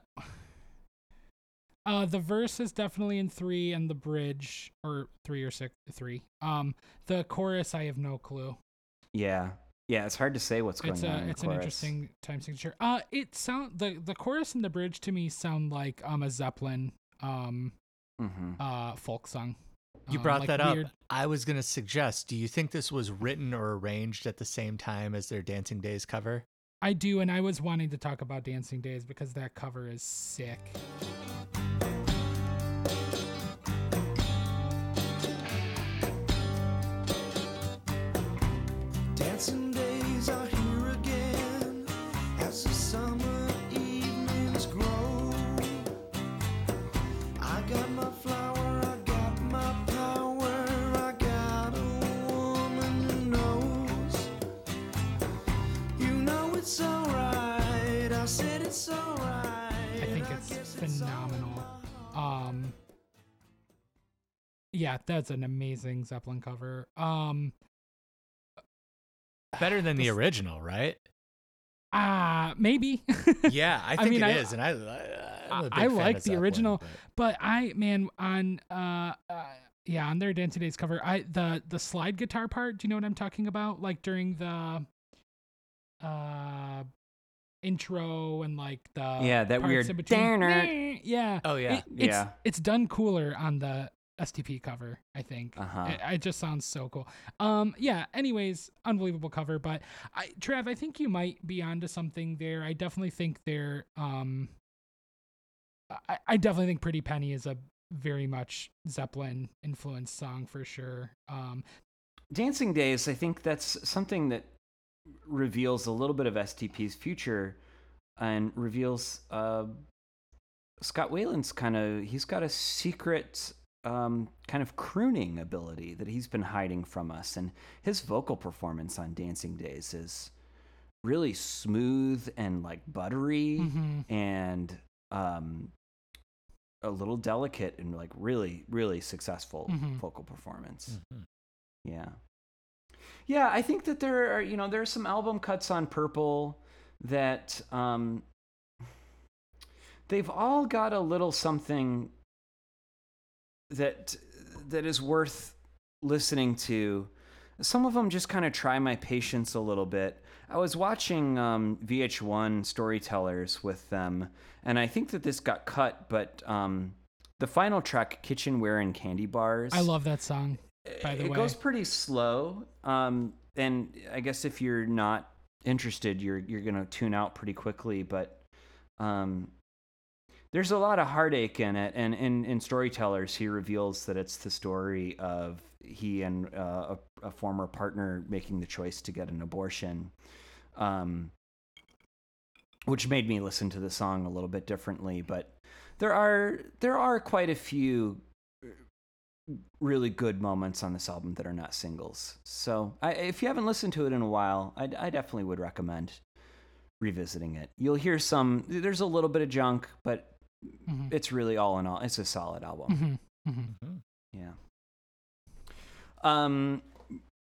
uh the verse is definitely in three, and the bridge or three or six three. Um, the chorus I have no clue. yeah, yeah. It's hard to say what's going It's on. a in it's an interesting time signature. Uh, it sound the the chorus and the bridge to me sound like um a Zeppelin um Mhm. uh folk song. You Uh, brought like that up. weird- I was going to suggest, do you think this was written or arranged at the same time as their Dancing Days cover? I do, and I was wanting to talk about Dancing Days because that cover is sick. Um, yeah, that's an amazing Zeppelin cover. Um, Better than the original, right? ah, maybe. [laughs] Yeah, I I think mean, it I- is, and I, I, I'm a big I like the original, but- but I man on uh, uh yeah on their Dancing Days cover, I the the slide guitar part. Do you know what I'm talking about? Like during the uh intro and like the Yeah, that parts weird in between. Yeah. Oh, yeah. It- it's, Yeah. It's done cooler on the STP cover, I think. Uh-huh. It, it just sounds so cool. Um, yeah. Anyways, unbelievable cover. But I, Trav, I think you might be onto something there. I definitely think they're. Um, I, I definitely think Pretty Penny is a very much Zeppelin influenced song for sure. Um, Dancing Days, I think that's something that reveals a little bit of STP's future and reveals uh, Scott Weiland's kind of, he's got a secret um, kind of crooning ability that he's been hiding from us. And his vocal performance on Dancing Days is really smooth and like buttery mhm. and um, a little delicate and like really, really successful Mhm. vocal performance. Mhm. Yeah. Yeah, I think that there are, you know, there are some album cuts on Purple that um they've all got a little something that that is worth listening to. Some of them just kind of try my patience a little bit. I was watching um, VH1 Storytellers with them, and I think that this got cut, but um, the final track, Kitchenware and Candy Bars, I love that song. By the it way. goes pretty slow. Um, and I guess if you're not interested, you're you're gonna tune out pretty quickly. But um, there's a lot of heartache in it. And in in Storytellers, he reveals that it's the story of he and uh, a, a former partner making the choice to get an abortion. Um, which made me listen to the song a little bit differently, but there are there are quite a few really good moments on this album that are not singles. So I, if you haven't listened to it in a while, I, I definitely would recommend revisiting it. You'll hear some. There's a little bit of junk, but Mhm. it's really all in all, it's a solid album. Mhm. Mhm. Mhm. Yeah. Um.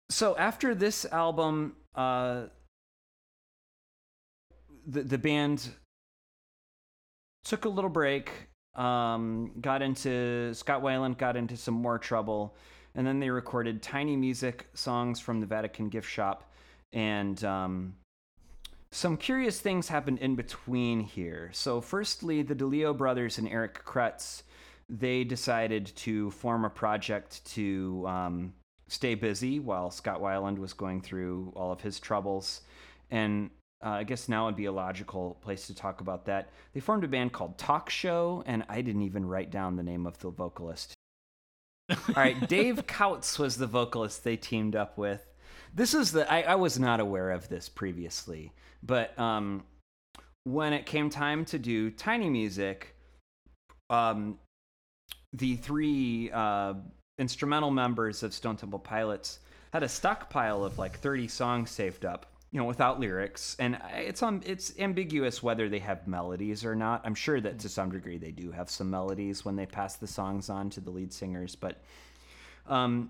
So after this album, uh, the the band took a little break. Um, got into Scott Weiland got into some more trouble, and then they recorded tiny music songs from the Vatican gift shop, and um, some curious things happened in between here. So, firstly, the DeLeo brothers and Eric Kretz they decided to form a project to um, stay busy while Scott Weiland was going through all of his troubles. And uh, I guess now would be a logical place to talk about that. They formed a band called Talk Show, and I didn't even write down the name of the vocalist. [laughs] All right, Dave Coutts was the vocalist they teamed up with. This is the I, I was not aware of this previously, but um, when it came time to do Tiny Music, um, the three uh, instrumental members of Stone Temple Pilots had a stockpile of like 30 songs saved up, you know, without lyrics, and it's um it's ambiguous whether they have melodies or not. I'm sure that to some degree they do have some melodies when they pass the songs on to the lead singers, but um,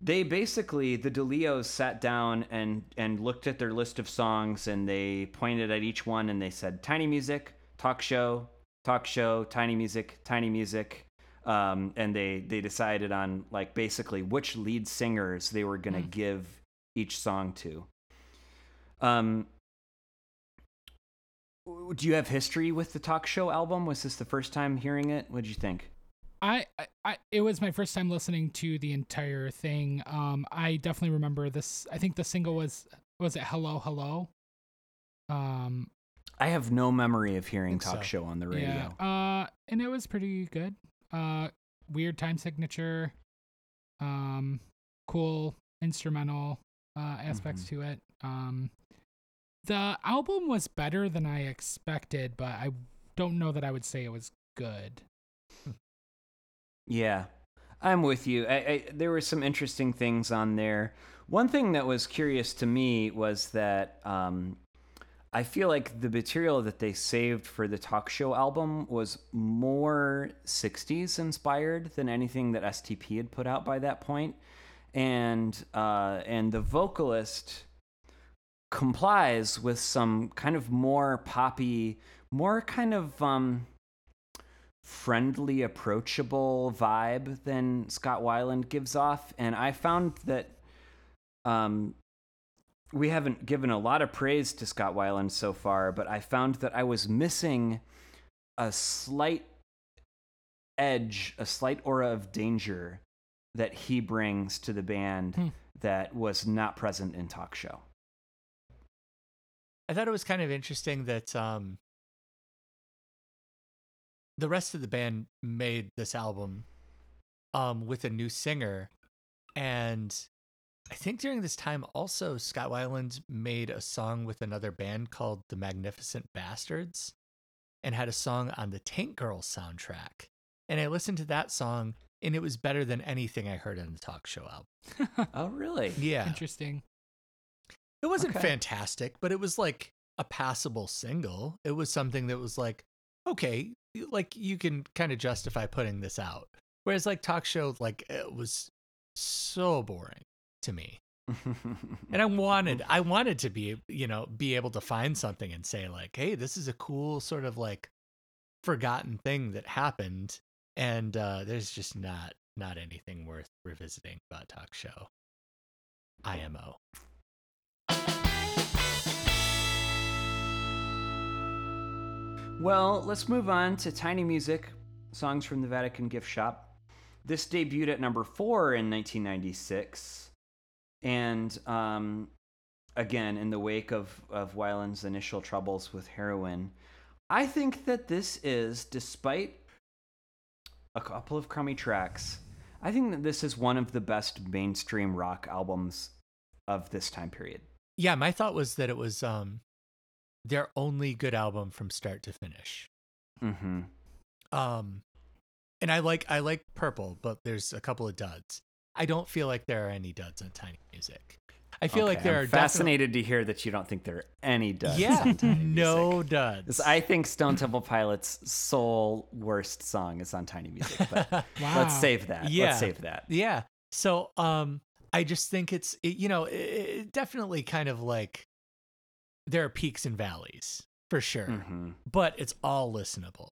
they basically the DeLeos sat down and and looked at their list of songs and they pointed at each one and they said tiny music, talk show, talk show, tiny music, tiny music. Um, and they they decided on like basically which lead singers they were gonna give each song to. Um, do you have history with the talk show album? Was this the first time hearing it? What did you think? I, I, it was my first time listening to the entire thing. Um, I definitely remember this. I think the single was was it Hello Hello. Um, I have no memory of hearing talk so. show on the radio. yeah. Uh, and it was pretty good. Uh, weird time signature. Um, cool instrumental uh aspects to it. Um, the album was better than I expected, but I don't know that I would say it was good. Yeah, I'm with you. I, I, there were some interesting things on there. One thing that was curious to me was that um, I feel like the material that they saved for the talk show album was more 60s inspired than anything that STP had put out by that point. And uh, and the vocalist complies with some kind of more poppy, more kind of um, friendly, approachable vibe than Scott Weiland gives off. And I found that um, we haven't given a lot of praise to Scott Weiland so far, but I found that I was missing a slight edge, a slight aura of danger that he brings to the band Hmm. that was not present in Talk Show. I thought it was kind of interesting that um, the rest of the band made this album um, with a new singer, and I think during this time also Scott Weiland made a song with another band called the Magnificent Bastards, and had a song on the Tank Girl soundtrack. And I listened to that song, and it was better than anything I heard on the talk show album. [laughs] Oh, really? Yeah, Interesting. It wasn't Okay. fantastic, but it was like a passable single. It was something that was like, okay, like you can kind of justify putting this out. Whereas like talk show, like it was so boring to me. [laughs] And I wanted, I wanted to be, you know, be able to find something and say like, hey, this is a cool sort of like forgotten thing that happened. And uh, there's just not, not anything worth revisiting about talk show. IMO. Well, let's move on to Tiny Music, songs from the Vatican Gift Shop. This debuted at number four in 1996. And um, again, in the wake of, of Weiland's initial troubles with heroin, I think that this is, despite a couple of crummy tracks, I think that this is one of the best mainstream rock albums of this time period. Yeah, my thought was that it was um their only good album from start to finish. Mm-hmm. Um and I like I like Purple, but there's a couple of duds. I don't feel like there are any duds on Tiny Music. I feel like there I'm are fascinated to hear that you don't think there are any duds. definitely on Tiny [laughs] yeah, Music. no duds. I think Stone Temple Pilots' sole worst song is on Tiny Music, but [laughs] Wow. let's save that. Yeah. Let's save that. yeah. So um I just think it's it, you know, it, it definitely kind of like there are peaks and valleys for sure. hmm but it's all listenable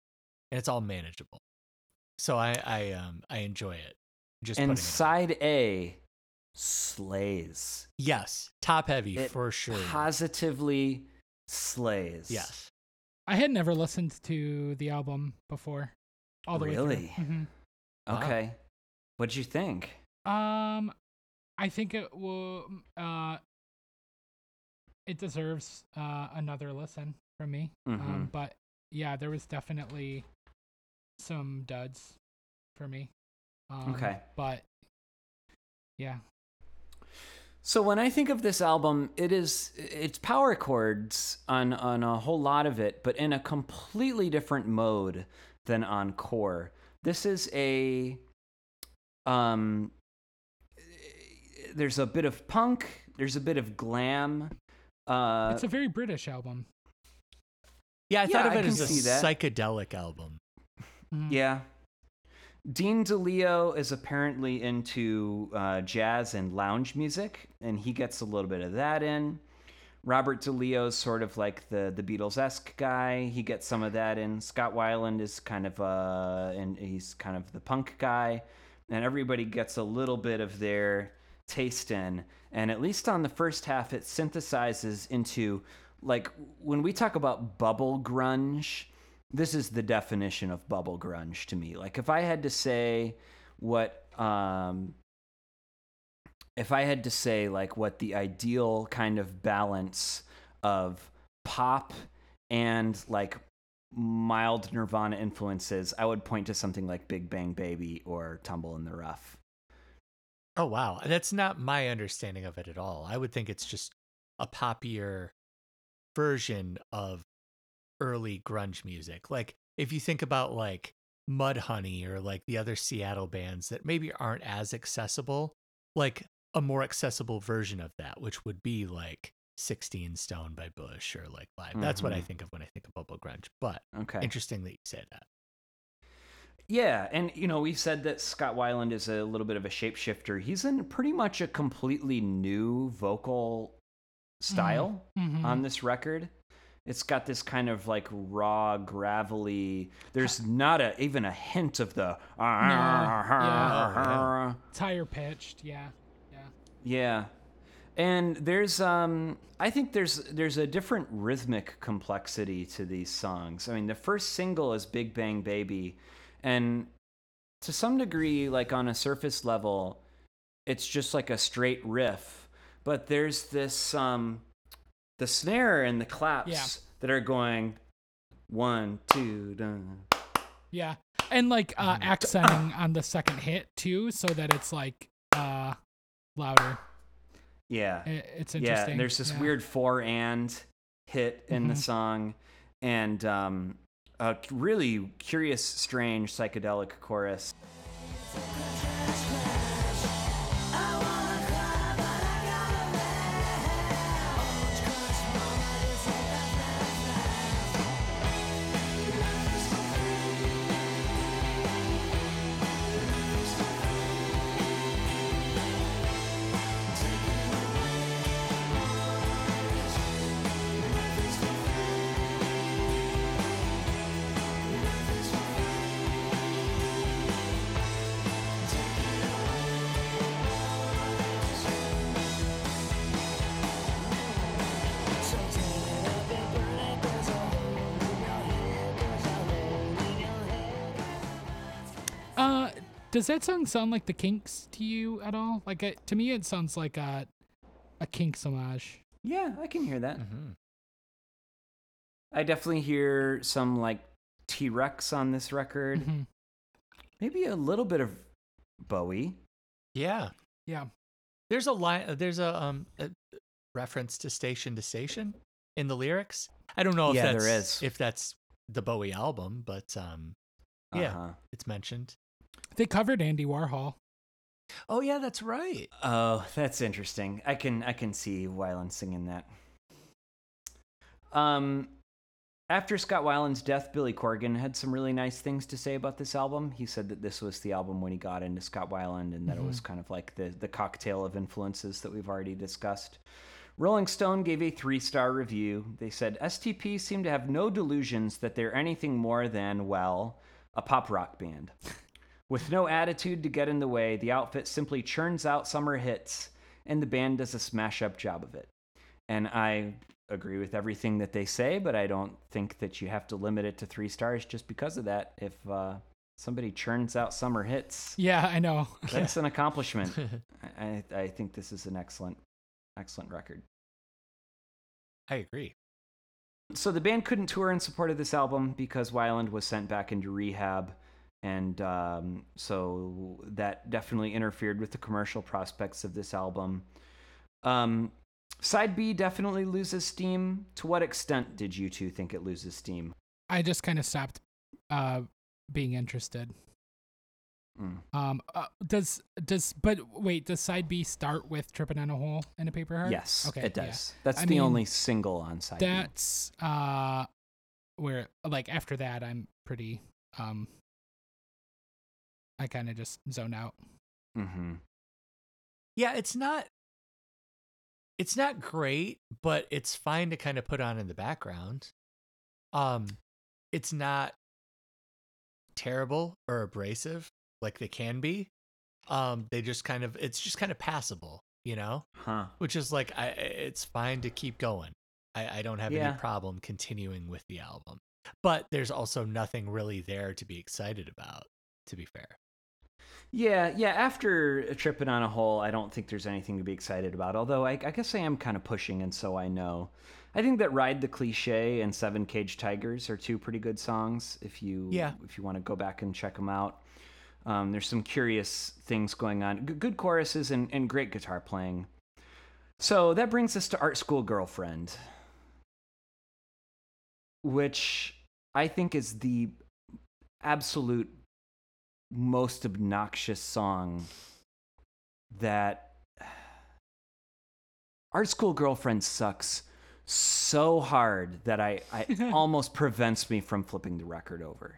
and it's all manageable. So I I um I enjoy it. Just And putting it side A slays. yes, top heavy It for sure. Positively slays. yes, I had never listened to the album before. All the Really? way through. Mhm. Wow. Okay. What'd you think? Um, I think it will. Uh, it deserves uh another listen from me. Um, Mhm. but yeah, there was definitely some duds for me. Um, Okay. But yeah, So when I think of this album, it is it's power chords on on a whole lot of it, but in a completely different mode than on core. This is a um there's a bit of punk, there's a bit of glam. Uh, it's a very British album. Yeah, I Yeah, thought of I it as a that. psychedelic album. Mhm. Yeah. Dean DeLeo is apparently into uh, jazz and lounge music, and he gets a little bit of that in. Robert DeLeo's sort of like the the Beatles esque guy. He gets some of that in. Scott Weiland is kind of uh, and he's kind of the punk guy, and everybody gets a little bit of their taste in. And at least on the first half, it synthesizes into like when we talk about bubble grunge this is the definition of bubble grunge to me. Like if I had to say what um if I had to say like what the ideal kind of balance of pop and like mild Nirvana influences, I would point to something like Big Bang Baby or Tumble in the Rough. Oh wow, that's not my understanding of it at all. I would think it's just a poppier version of early grunge music. Like if you think about like Mudhoney or like the other Seattle bands that maybe aren't as accessible, like a more accessible version of that, which would be like 16 Stone by Bush or like Live. That's what I Mhm. think of when I think of bubble grunge. But Okay. interesting that you say that. Yeah, and you know, we've said that Scott Weiland is a little bit of a shapeshifter. He's in pretty much a completely new vocal style Mhm. on this record. It's got this kind of like raw, gravelly. There's not a even a hint of the yeah. It's higher pitched. Yeah. Yeah. Yeah. And there's um I think there's there's a different rhythmic complexity to these songs. I mean, the first single is Big Bang Baby and to some degree like on a surface level it's just like a straight riff, but there's this um the snare and the claps Yeah. that are going one, two, dun. Yeah. And like uh, Mm-hmm. accenting [coughs] on the second hit too, so that it's like uh louder. Yeah. It's Yeah, and there's this Yeah. weird four and hit in the Mhm. song, and um, a really curious, strange psychedelic chorus. Does that song sound like the Kinks to you at all? Like it, to me, it sounds like a a Kinks homage. Yeah, I can hear that. hmm I definitely hear some like T Rex on this record. Mhm. Maybe a little bit of Bowie. Yeah. Yeah. There's a line. There's a um a reference to station to station in the lyrics. I don't know if Yeah, that's there is. if that's the Bowie album, but um Yeah. Uh-huh. it's mentioned. They covered Andy Warhol. Oh yeah, that's right. Oh, that's interesting. I can I can see Weiland singing that. Um, after Scott Weiland's death, Billy Corgan had some really nice things to say about this album. He said that this was the album when he got into Scott Weiland, and that it was kind of like the the cocktail of influences that we've already discussed. Rolling Stone gave a three star review. They said STP seemed to have no delusions that they're anything more than well a pop rock band. [laughs] With no attitude to get in the way, the outfit simply churns out summer hits, and the band does a smash up job of it. And I agree with everything that they say, but I don't think that you have to limit it to three stars just because of that. If uh, somebody churns out summer hits, Yeah, I know. that's an accomplishment. [laughs] I, I think this is an excellent, excellent record. I agree. So the band couldn't tour in support of this album because Weiland was sent back into rehab, and um, so that definitely interfered with the commercial prospects of this album. Um, side B definitely loses steam. To what extent did you two think it loses steam? I just kind of stopped uh being interested. Mm. Um, uh, does does but wait, does side B start with tripping on a hole in a paper heart? Yes, Okay, it yeah. does. That's I the mean, only single on side. B. That's uh, where like after that, I'm pretty um. I kind of just zone out. Mm-hmm. Yeah, it's not it's not great, but it's fine to kind of put on in the background. Um it's not terrible or abrasive like they can be. Um they just kind of it's just kind of passable, you know? Huh. Which is like I it's fine to keep going. I I don't have Yeah. any problem continuing with the album. But there's also nothing really there to be excited about, to be fair. Yeah, yeah. After tripping on a hole, I don't think there's anything to be excited about. Although I, I guess I am kind of pushing, and so I know. I think that "Ride the Cliche" and Seven Caged Tigers are two pretty good songs. If you Yeah. if you want to go back and check them out, um, there's some curious things going on. G- good choruses and, and great guitar playing. So that brings us to Art School Girlfriend, which I think is the absolute most obnoxious song that [sighs] Art School Girlfriend sucks so hard that I, I [laughs] almost prevents me from flipping the record over.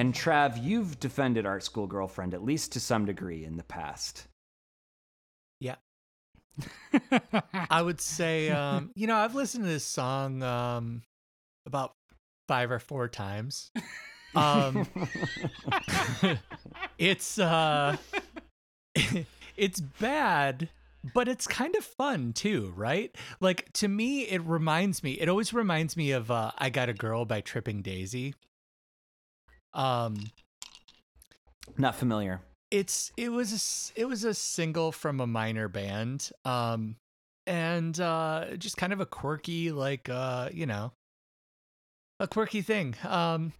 And Trav, you've defended Art School Girlfriend at least to some degree in the past. Yeah. [laughs] I would say, um, you know, I've listened to this song um, about five or four times. Um, [laughs] it's uh, [laughs] it's bad, but it's kind of fun too, right? Like to me, it reminds me. It always reminds me of uh, "I Got a Girl" by Tripping Daisy. Um, Not familiar. it's it was a, it was a single from a minor band um and uh just kind of a quirky like uh you know a quirky thing. Um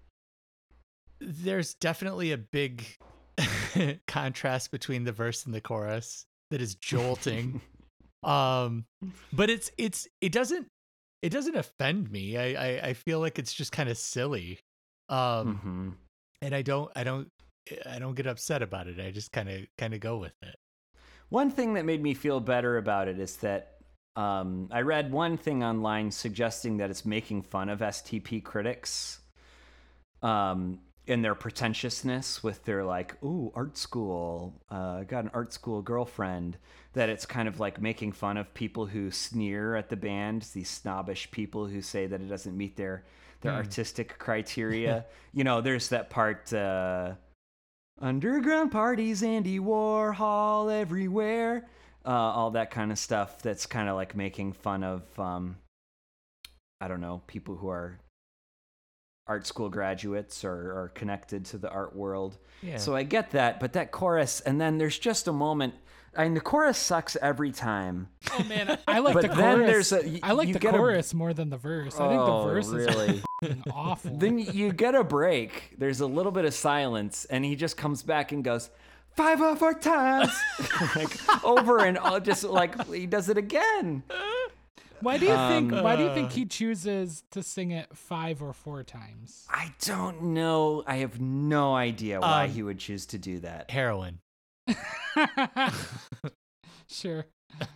there's definitely a big [laughs] contrast between the verse and the chorus that is jolting. [laughs] Um but it's it's it doesn't it doesn't offend me. I i, I feel like it's just kind of silly um hmm and I don't I don't I don't get upset about it. I just kind of kind of go with it. One thing that made me feel better about it is that um, I read one thing online suggesting that it's making fun of STP critics um, in their pretentiousness with their like, ooh, art school. Uh, got an art school girlfriend. That it's kind of like making fun of people who sneer at the band, these snobbish people who say that it doesn't meet their their artistic criteria. [laughs] you know, there's that part. Uh, Underground parties, Andy Warhol everywhere. Uh, all that kind of stuff that's kind of like making fun of, um, I don't know, people who are art school graduates or are connected to the art world. Yeah. So I get that, but that chorus, and then there's just a moment. I mean, the chorus sucks every time. Oh man, I like But the then chorus. there's a- y- I like the get a- chorus more than the verse. I think the Oh, verse really? is f***ing awful. then you get a break. There's a little bit of silence, and he just comes back and goes, five or four times, like over and all, just like he does it again. why do you think? Um, Why do you think he chooses to sing it five or four times? I don't know. I have no idea why Um, he would choose to do that. Heroin. [laughs] sure. [laughs]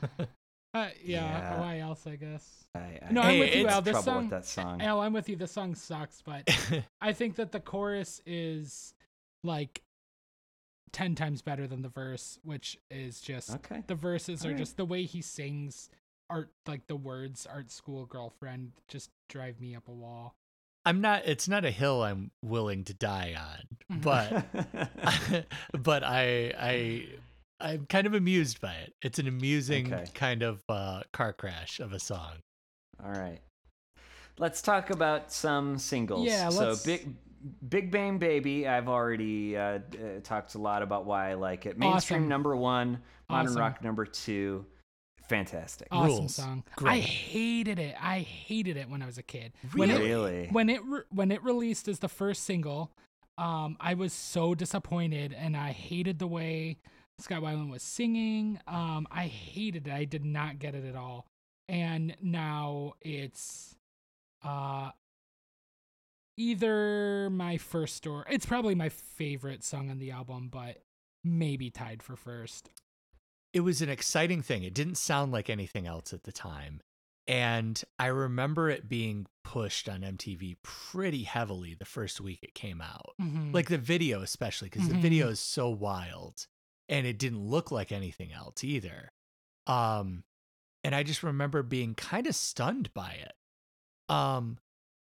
Uh, yeah, Yeah. Why else? I guess. I, I No, I'm Hey, with you, Al. This trouble song, with that song. Al, I'm with you. The song sucks, but [laughs] I think that the chorus is like ten times better than the verse, which is just Okay. the verses are Alright. just the way he sings art like the words art school girlfriend just drive me up a wall. I'm not. It's not a hill I'm willing to die on, but [laughs] [laughs] but I I I'm kind of amused by it. It's an amusing Okay. kind of uh, car crash of a song. All right. Let's talk about some singles. Yeah, so let's- big Big Bang Baby. I've already uh, uh, talked a lot about why I like it. Mainstream Awesome. number one, modern Awesome. rock number two. Fantastic. awesome Rules. song. I hated it. I hated it when I was a kid. When it, Really? when it re- when it released as the first single, um, I was so disappointed, and I hated the way Scott Weiland was singing. Um, I hated it. I did not get it at all. And now it's, uh, either my first or it's probably my favorite song on the album, but maybe tied for first. It was an exciting thing. It didn't sound like anything else at the time. And I remember it being pushed on MTV pretty heavily the first week it came out. Mhm. Like the video, especially, because Mhm. the video is so wild and it didn't look like anything else either. Um, and I just remember being kind of stunned by it. Um,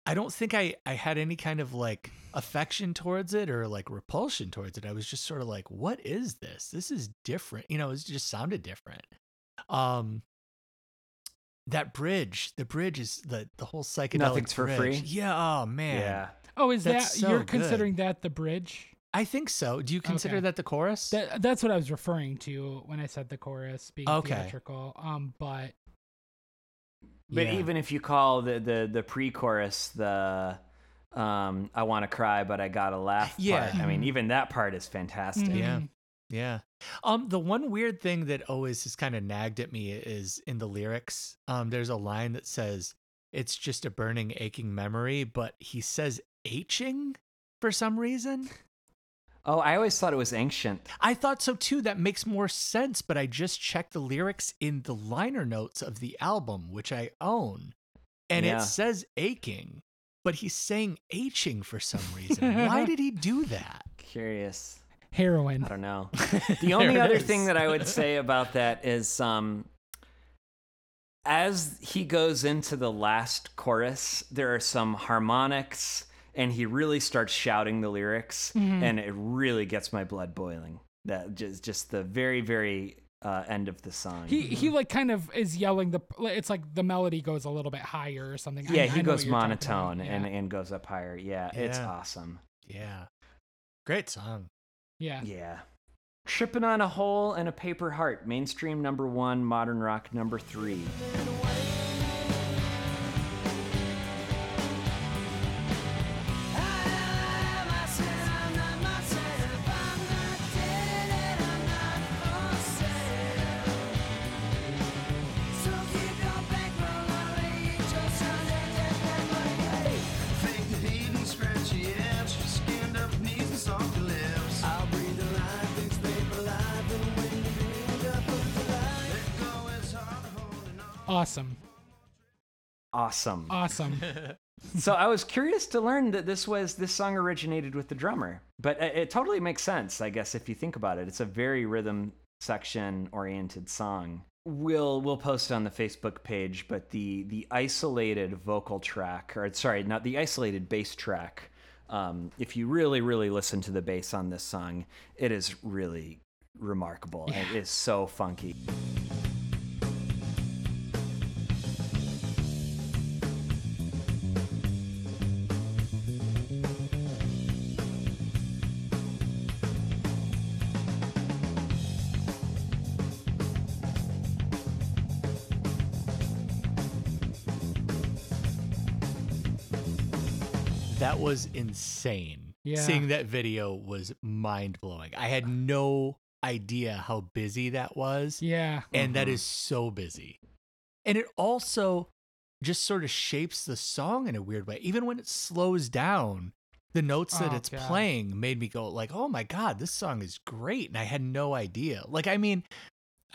I don't think I, I had any kind of like affection towards it or like repulsion towards it. I was just sort of like, what is this? This is different. You know, it just sounded different. Um, that bridge, the bridge is the the whole psychedelic. Nothing's for bridge. free? Yeah. Oh man. yeah. oh, is that's that so you're good. considering that the bridge? I think so. Do you consider Okay. that the chorus? That, that's what I was referring to when I said the chorus being Okay. theatrical. Um, but But Yeah. even if you call the the the pre-chorus the um I want to cry but I got to laugh Yeah. part. I mean, Mhm. even that part is fantastic. Mhm. Yeah. Yeah. Um, the one weird thing that always has kind of nagged at me is in the lyrics. Um, there's a line that says, It's just a burning, aching memory, but he says aching for some reason. Oh, I always thought it was ancient. I thought so too. That makes more sense, but I just checked the lyrics in the liner notes of the album, which I own, and Yeah. it says aching, but he's saying aching for some reason. Why [laughs] did he do that? Curious. heroin. I don't know. [laughs] The only other is. thing that I would say about that is um as he goes into the last chorus, there are some harmonics and he really starts shouting the lyrics mm-hmm. and it really gets my blood boiling that just just the very very uh, end of the song. He he like kind of is yelling the it's like the melody goes a little bit higher or something. Yeah, I, he I goes monotone and and goes up higher. Yeah, yeah, it's awesome. Yeah. Great song. Yeah. Yeah. Tripping on a hole and a paper heart, mainstream number 1, modern rock number 3. Awesome. Awesome. Awesome. [laughs] so I was curious to learn that this was this song originated with the drummer, but it, it totally makes sense, I guess, if you think about it. It's a very rhythm section oriented song. We'll we'll post it on the Facebook page, but the the isolated vocal track, or sorry, not the isolated bass track. Um, if you really really listen to the bass on this song, it is really remarkable. It is so funky. Was insane. Yeah. Seeing that video was mind blowing. I had no idea how busy that was. Yeah. And that Mhm. is so busy. And it also just sort of shapes the song in a weird way. Even when it slows down, the notes that Oh, it's God. playing made me go like, "Oh my god, this song is great." And I had no idea. Like I mean,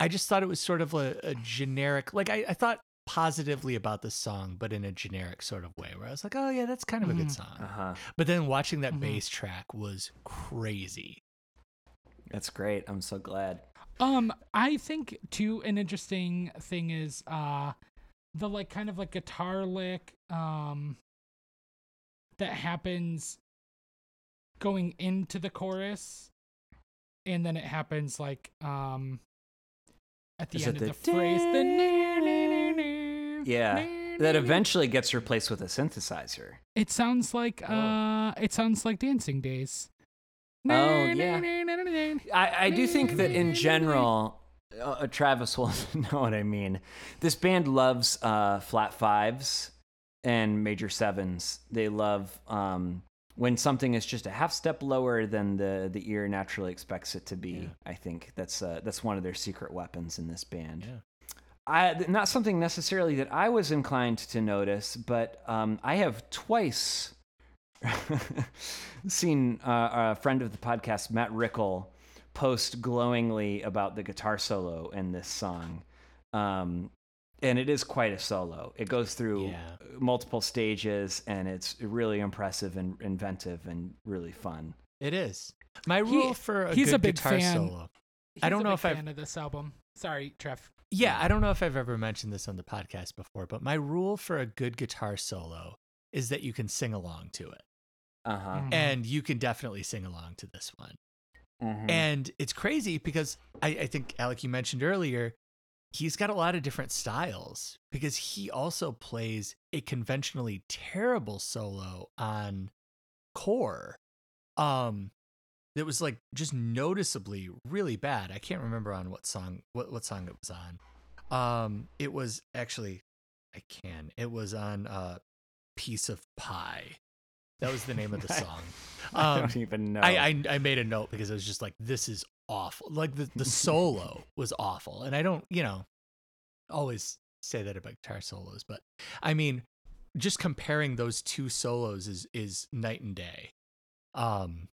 I just thought it was sort of a, a generic like I, I thought positively about the song, but in a generic sort of way where I was like, "Oh yeah, that's kind of a good Mhm. song." Uh huh. But then watching that Mhm. bass track was crazy. That's great. I'm so glad. Um, I think too an interesting thing is uh the like kind of like guitar lick um that happens going into the chorus and then it happens like um at the Is end of the the phrase the Yeah. that eventually gets replaced with a synthesizer. It sounds like Oh. uh, it sounds like Dancing Days. Oh, yeah. I, I do think that in general, uh, Travis will [laughs] know what I mean. This band loves uh, flat fives and major sevens. They love um, when something is just a half step lower than the, the ear naturally expects it to be. Yeah. I think that's uh, that's one of their secret weapons in this band. Yeah. I, not something necessarily that I was inclined to notice, but um, I have twice [laughs] seen uh, a friend of the podcast, Matt Rickle, post glowingly about the guitar solo in this song. Um, and it is quite a solo. It goes through Yeah. multiple stages, and it's really impressive and inventive and really fun. It is. My He- rule for a he's good a big guitar fan. solo. I don't a know big if I've- fan of this album. Sorry, Trev. Yeah, I don't know if I've ever mentioned this on the podcast before, but my rule for a good guitar solo is that you can sing along to it. Uh huh. Mhm. And you can definitely sing along to this one. Mm-hmm. And it's crazy because I, I think, Alec, you mentioned earlier, he's got a lot of different styles because he also plays a conventionally terrible solo on core. Um, that was like just noticeably really bad. I can't remember on what song what, what song it was on. Um, it was actually I can. It was on uh Piece of Pie. That was the name of the [laughs] I- song. [laughs] I Um, don't even know. I, I I made a note because I was just like, this is awful. Like the, the solo [laughs] was awful. And I don't, you know, always say that about guitar solos, but I mean, just comparing those two solos is is night and day. Um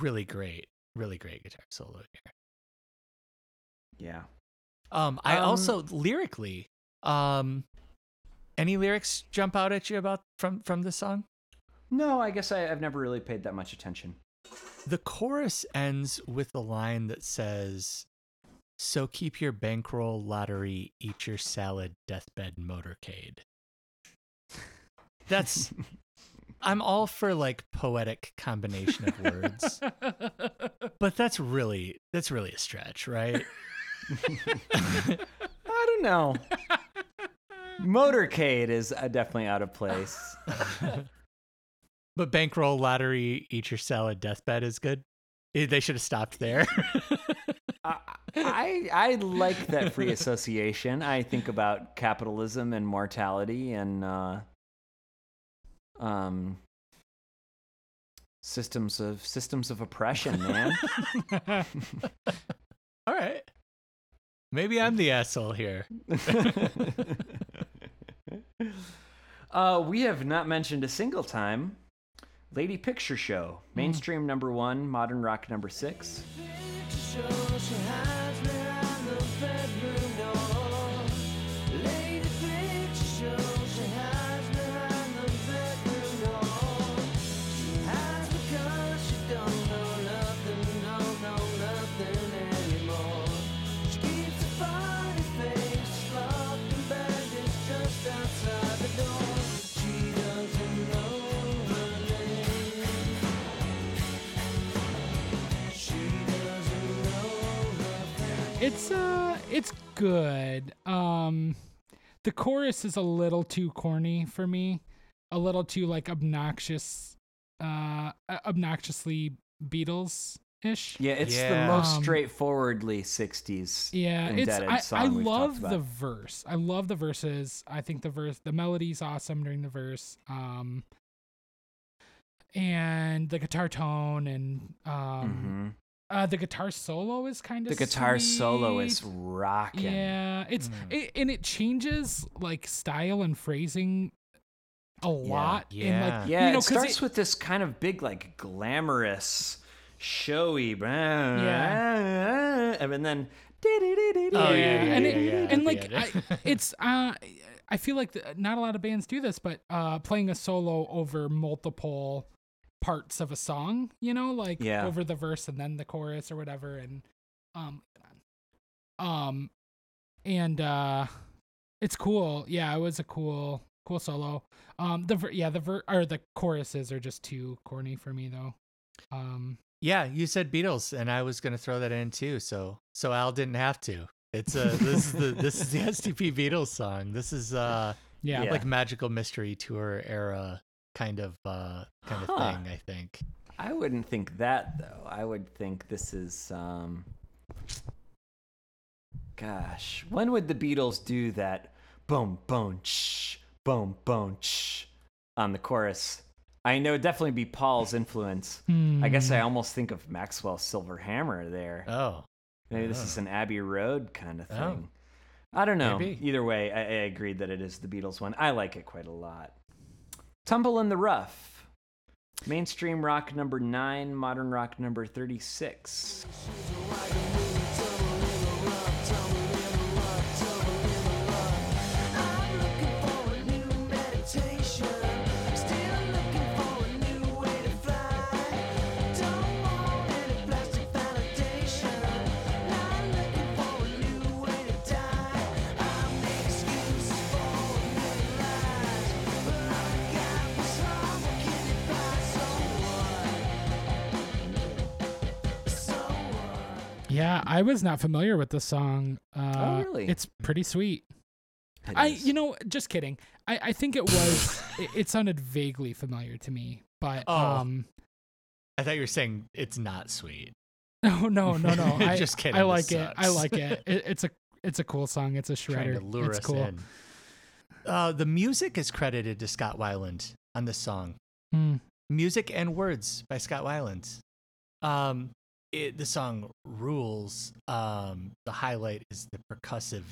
really great, really great guitar solo here. yeah. Um I Um, also lyrically, um any lyrics jump out at you about from from the song? No, I guess I, I've never really paid that much attention. The chorus ends with a line that says, So keep your bankroll lottery, eat your salad, deathbed motorcade. [laughs] That's, I'm all for like poetic combination of words, [laughs] but that's really, that's really a stretch, right? [laughs] [laughs] I don't know. Motorcade is uh, definitely out of place. but bankroll lottery, eat your salad, deathbed is good. Eh, They should have stopped there. I, I I like that free association. I think about capitalism and mortality and uh, um systems of systems of oppression, man. [laughs] all right. Maybe I'm the asshole here. [laughs] uh, we have not mentioned a single time. Lady Picture Show, mainstream number one, modern rock number six. It's uh it's good. Um the chorus is a little too corny for me. A little too like obnoxious uh obnoxiously Beatles ish. Yeah, it's Yeah. the most Um, straightforwardly '60s. Yeah, it's I, song I we've love talked the verse. I love the verses. I think the verse the melody's awesome during the verse. Um and the guitar tone and um Mhm. Uh the guitar solo is kind of The guitar solo is rocking. Yeah, it's Mm. it, and it changes like style and phrasing a lot. and, Yeah. like, Yeah, you know, it 'cause starts with this kind of big, like glamorous, showy, Yeah. and then Oh, yeah, yeah, and yeah, it, yeah, and like. I, it's uh I feel like the, not a lot of bands do this, but uh playing a solo over multiple parts of a song, you know, like Yeah. over the verse and then the chorus or whatever and um um and uh it's cool. Yeah, it was a cool cool solo. Um the ver- yeah, the ver- or the choruses are just too corny for me though. Um Yeah, you said Beatles, and I was gonna throw that in too. So so Al didn't have to. It's a this is the this is the [laughs] STP Beatles song. This is uh Yeah. Yeah. like magical mystery tour era kind of uh kind of Huh. thing. I think. I wouldn't think that though. I would think this is um gosh, when would the Beatles do that boom boom ch boom boom ch on the chorus? I know definitely be Paul's influence. I guess I Hmm. almost think of Maxwell's Silver Hammer there. Oh, Maybe this is oh. an Abbey Road kind of Oh. thing. I don't know. Maybe. Either way, I, I agreed that it is the Beatles one. I like it quite a lot. Tumble in the Rough. Mainstream rock number nine, modern rock number 36. Yeah, I was not familiar with the song. Uh, Oh, really? It's pretty sweet. It I, is. you know, just kidding. I, I think it was. [laughs] it, it sounded vaguely familiar to me, but Oh. um, I thought you were saying it's not sweet. [laughs] no, no, no, no. [laughs] I, Just kidding, I like it. I like it. it. It's a it's a cool song. It's a Trying shredder. to lure it's us cool. in. Uh, the music is credited to Scott Weiland on this song. Hmm. Music and words by Scott Weiland. Um, it, the song rules. Um, the highlight is the percussive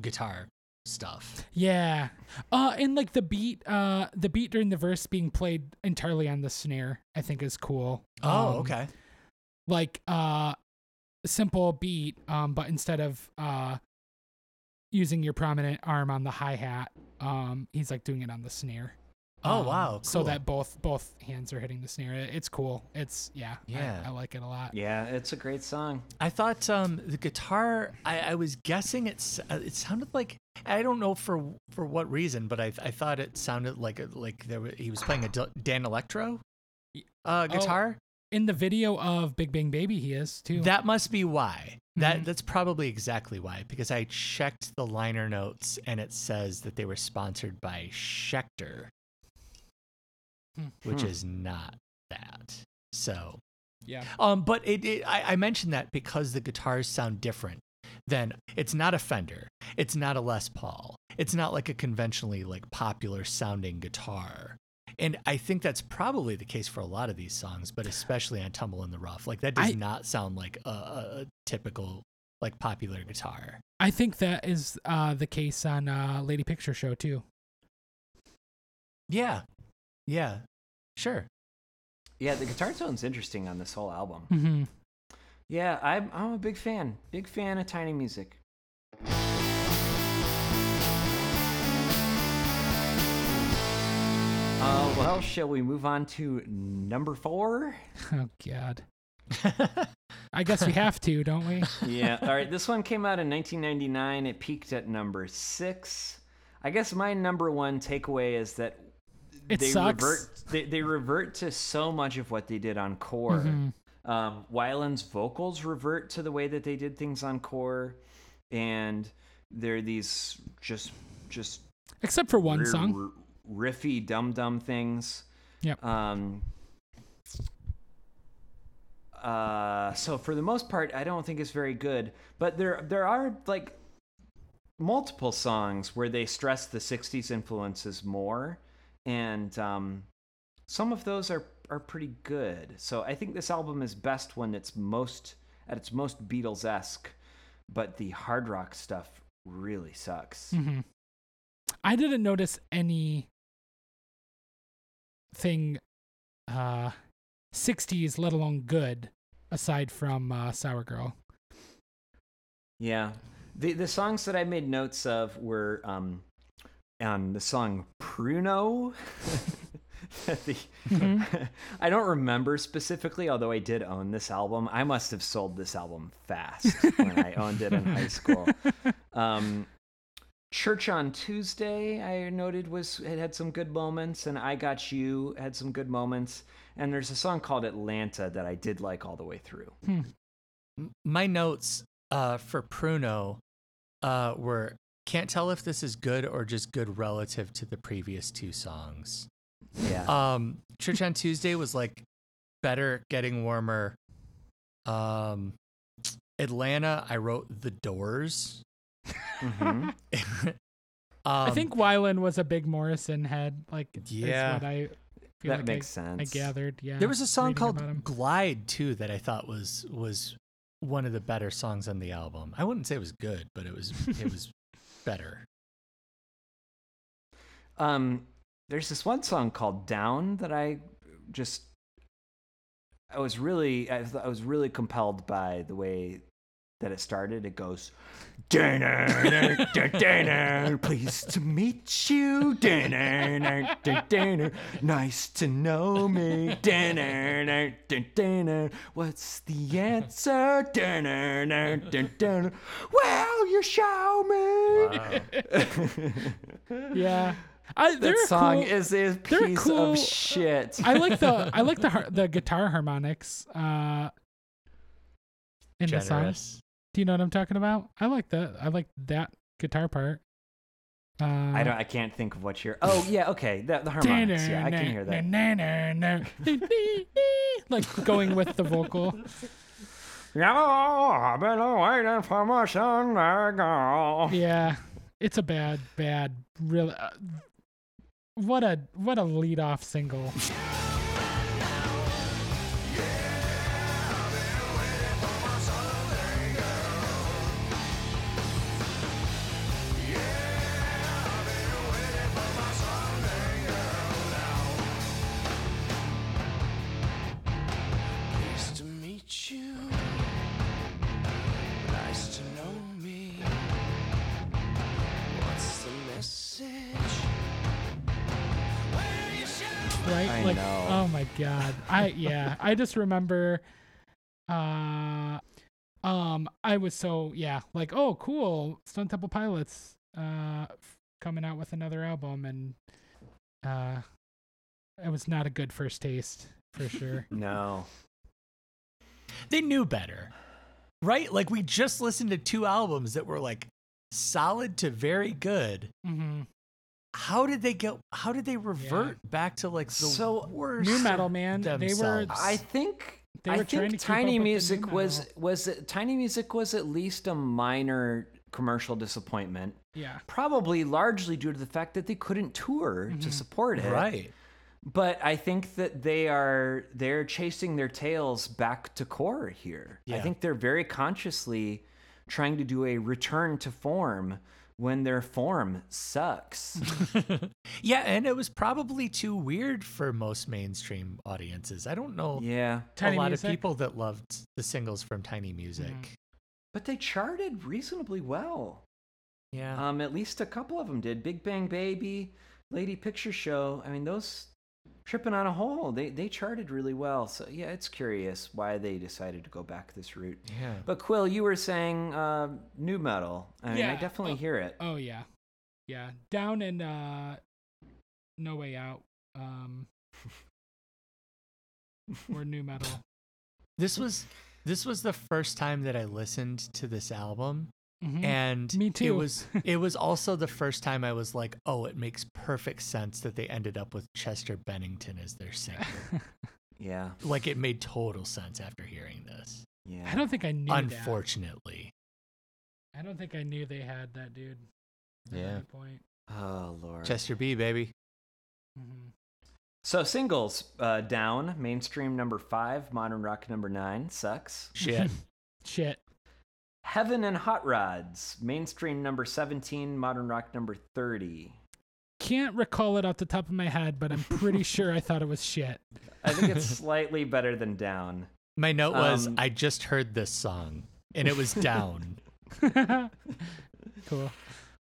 guitar stuff. Yeah. Uh and like the beat uh the beat during the verse being played entirely on the snare, I think is cool. Oh, Um, okay. Like uh simple beat um but instead of uh using your prominent arm on the hi-hat, um he's like doing it on the snare. Oh, Um, wow, So that both both hands are hitting the snare. It's cool. It's yeah. Yeah. I, like it a lot. Yeah, it's a great song. I thought um, the guitar. I, I was guessing it's. Uh, it sounded like I don't know for for what reason, but I I thought it sounded like a, like there wa- he was playing a Dan Electro Y- uh, Oh, guitar. In the video of Big Bang Baby he is too. That must be why. That Mhm. that's probably exactly why. Because I checked the liner notes and it says that they were sponsored by Schecter. Which Hmm. is not that. So yeah. Um, but it, it I, I mentioned that because the guitars sound different. Then it's not a Fender. It's not a Les Paul. It's not like a conventionally like popular sounding guitar. And I think that's probably the case for a lot of these songs, but especially on Tumble in the Rough. Like that does I- not sound like a, a, a typical like popular guitar. I think that is uh the case on uh Lady Picture Show too. Yeah. Yeah. Sure. Yeah, the guitar tone's interesting on this whole album. Mm-hmm. Yeah, I'm, I'm a big fan. Big fan of Tiny Music. Uh, well, shall we move on to number four? Oh God. [laughs] I guess we have to, don't we? [laughs] yeah. All right. This one came out in 1999. It peaked at number six. I guess my number one takeaway is that It they sucks. revert. They, they revert to so much of what they did on Core. Mhm. Um, Weiland's vocals revert to the way that they did things on Core, and they're these just just Except for one r- song. r- riffy dum dum things. Yep. Um, uh, so for the most part, I don't think it's very good. But there there are like multiple songs where they stress the '60s influences more, and um, some of those are are pretty good. So I think this album is best when it's most at its most Beatles esque, but the hard rock stuff really sucks. hmm I didn't notice any thing uh 60s let alone good aside from uh Sour Girl. Yeah. The the songs that I made notes of were um on the song Pruno. [laughs] the, [laughs] I don't remember specifically, although I did own this album. I must have sold this album fast when I owned it in high [laughs] school. Um, Church on Tuesday, I noted was it had some good moments, and I Got You had some good moments. And there's a song called Atlanta that I did like all the way through. M- My notes uh, for Pruno uh, were can't tell if this is good or just good relative to the previous two songs. Yeah. Um, Church on Tuesday was like better, getting warmer. Um, Atlanta, I wrote The Doors. Mhm. [laughs] um, I think Weiland was a big Morrison head. Like, Yeah. what I feel That like makes I, sense. I gathered. Yeah. there was a song called. Glide too that I thought was was one of the better songs on the album. I wouldn't say it was good, but it was it [laughs] was better. Um, there's this one song called "Down" that I just, I was really, I, was really compelled by the way that it started. It goes, "Dinner, dinner, pleased to meet you, dinner, dinner, nice to know me, dinner, dinner, dinner. what's the answer, dinner, dinner, well, you show me." [laughs] Yeah. I, That song cool. is a piece cool- of shit. I like the I like the the guitar harmonics uh in the song. Do you know what I'm talking about? I like that. I like that guitar part. Uh, I don't. I can't think of what you're. Oh [laughs] yeah, okay. The, the harmonics. Yeah, I can hear that. [laughs] like going with the vocal. [laughs] Yeah, I've been waiting for my Sunday girl. Yeah, it's a bad, bad, really. Uh, what a what a lead off single. God. I yeah. I just remember, uh, um, I was so yeah, like oh cool, Stone Temple Pilots, uh, f- coming out with another album, and uh, it was not a good first taste for sure. [laughs] No. They knew better. Right? Like we just listened to two albums that were like solid to very good. hmm How did they get how did they revert back to like the So, worst Nu metal, man. They were. I think. They I were trying think Tiny up with the new Music was was it, Tiny Music was at least a minor commercial disappointment. Yeah. Probably largely due to the fact that they couldn't tour to Mhm. support it. right. But I think that they are they're chasing their tails back to core here. Yeah. I think they're very consciously trying to do a return to form when their form sucks. [laughs] [laughs] yeah, and it was probably too weird for most mainstream audiences. I don't know yeah. Tiny a lot Music? of people that loved the singles from Tiny Music. Mhm. But they charted reasonably well. Yeah. Um, at least a couple of them did. Big Bang Baby, Lady Picture Show. I mean, those tripping on a hole. They they charted really well. So yeah, it's curious why they decided to go back this route. yeah. But Quill, you were saying uh, nu metal. I mean, I definitely uh, hear it. Oh yeah, yeah. Down and uh, No Way Out. Um, [laughs] or nu metal. This was this was the first time that I listened to this album Mhm. and Me too. it was [laughs] it was also the first time I was like, "Oh, it makes perfect sense that they ended up with Chester Bennington as their singer." [laughs] Yeah, like it made total sense after hearing this. yeah. I don't think I knew. that. Unfortunately. I don't think I knew they had that dude. At Yeah. any point. Oh lord. Chester B, baby. Mm-hmm. So singles uh, down. Mainstream number five. Modern rock number nine. Sucks. Shit. [laughs] Shit. Heaven and Hot Rods. Mainstream number seventeen. Modern rock number thirty. Can't recall it off the top of my head, but I'm pretty [laughs] sure I thought it was shit. I think it's [laughs] slightly better than down. My note was Um, I just heard this song and it was down. [laughs] cool.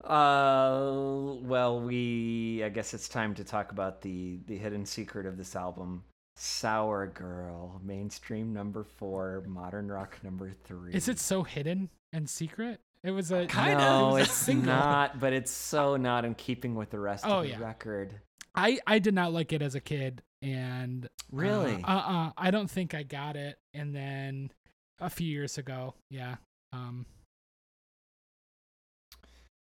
Uh, well, we. I guess it's time to talk about the the hidden secret of this album. Sour Girl, mainstream number four, modern rock number three. Is it so hidden and secret? It was a Kinda. No, it was a it's single. not. But it's so not in keeping with the rest Oh, of the yeah. record. I I did not like it as a kid, and Really? uh uh I don't think I got it. And then a few years ago, yeah, um,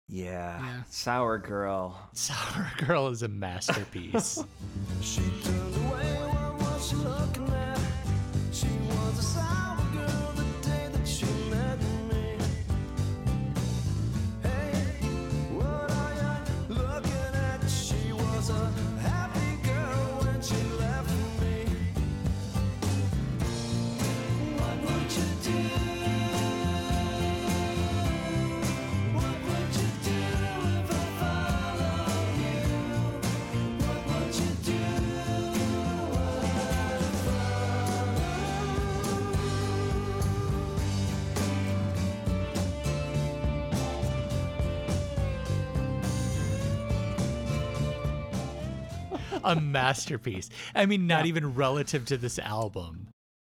Yeah. Yeah. Sour Girl. Sour Girl is a masterpiece. [laughs] She turned a masterpiece. I mean, not even relative to this album.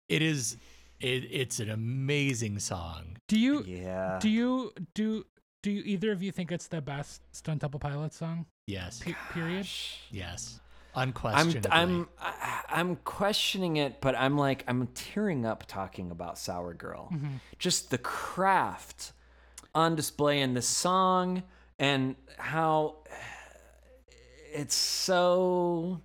It is. It, it's an amazing song. Do you Yeah. do you do do you, either of you think it's the best Stunt Double Pilot song? Yes. Pe- period. Yes. Unquestionably. I'm I'm I- I'm questioning it, but I'm like I'm tearing up talking about Sour Girl. Mm-hmm. Just the craft on display in the song and how it's so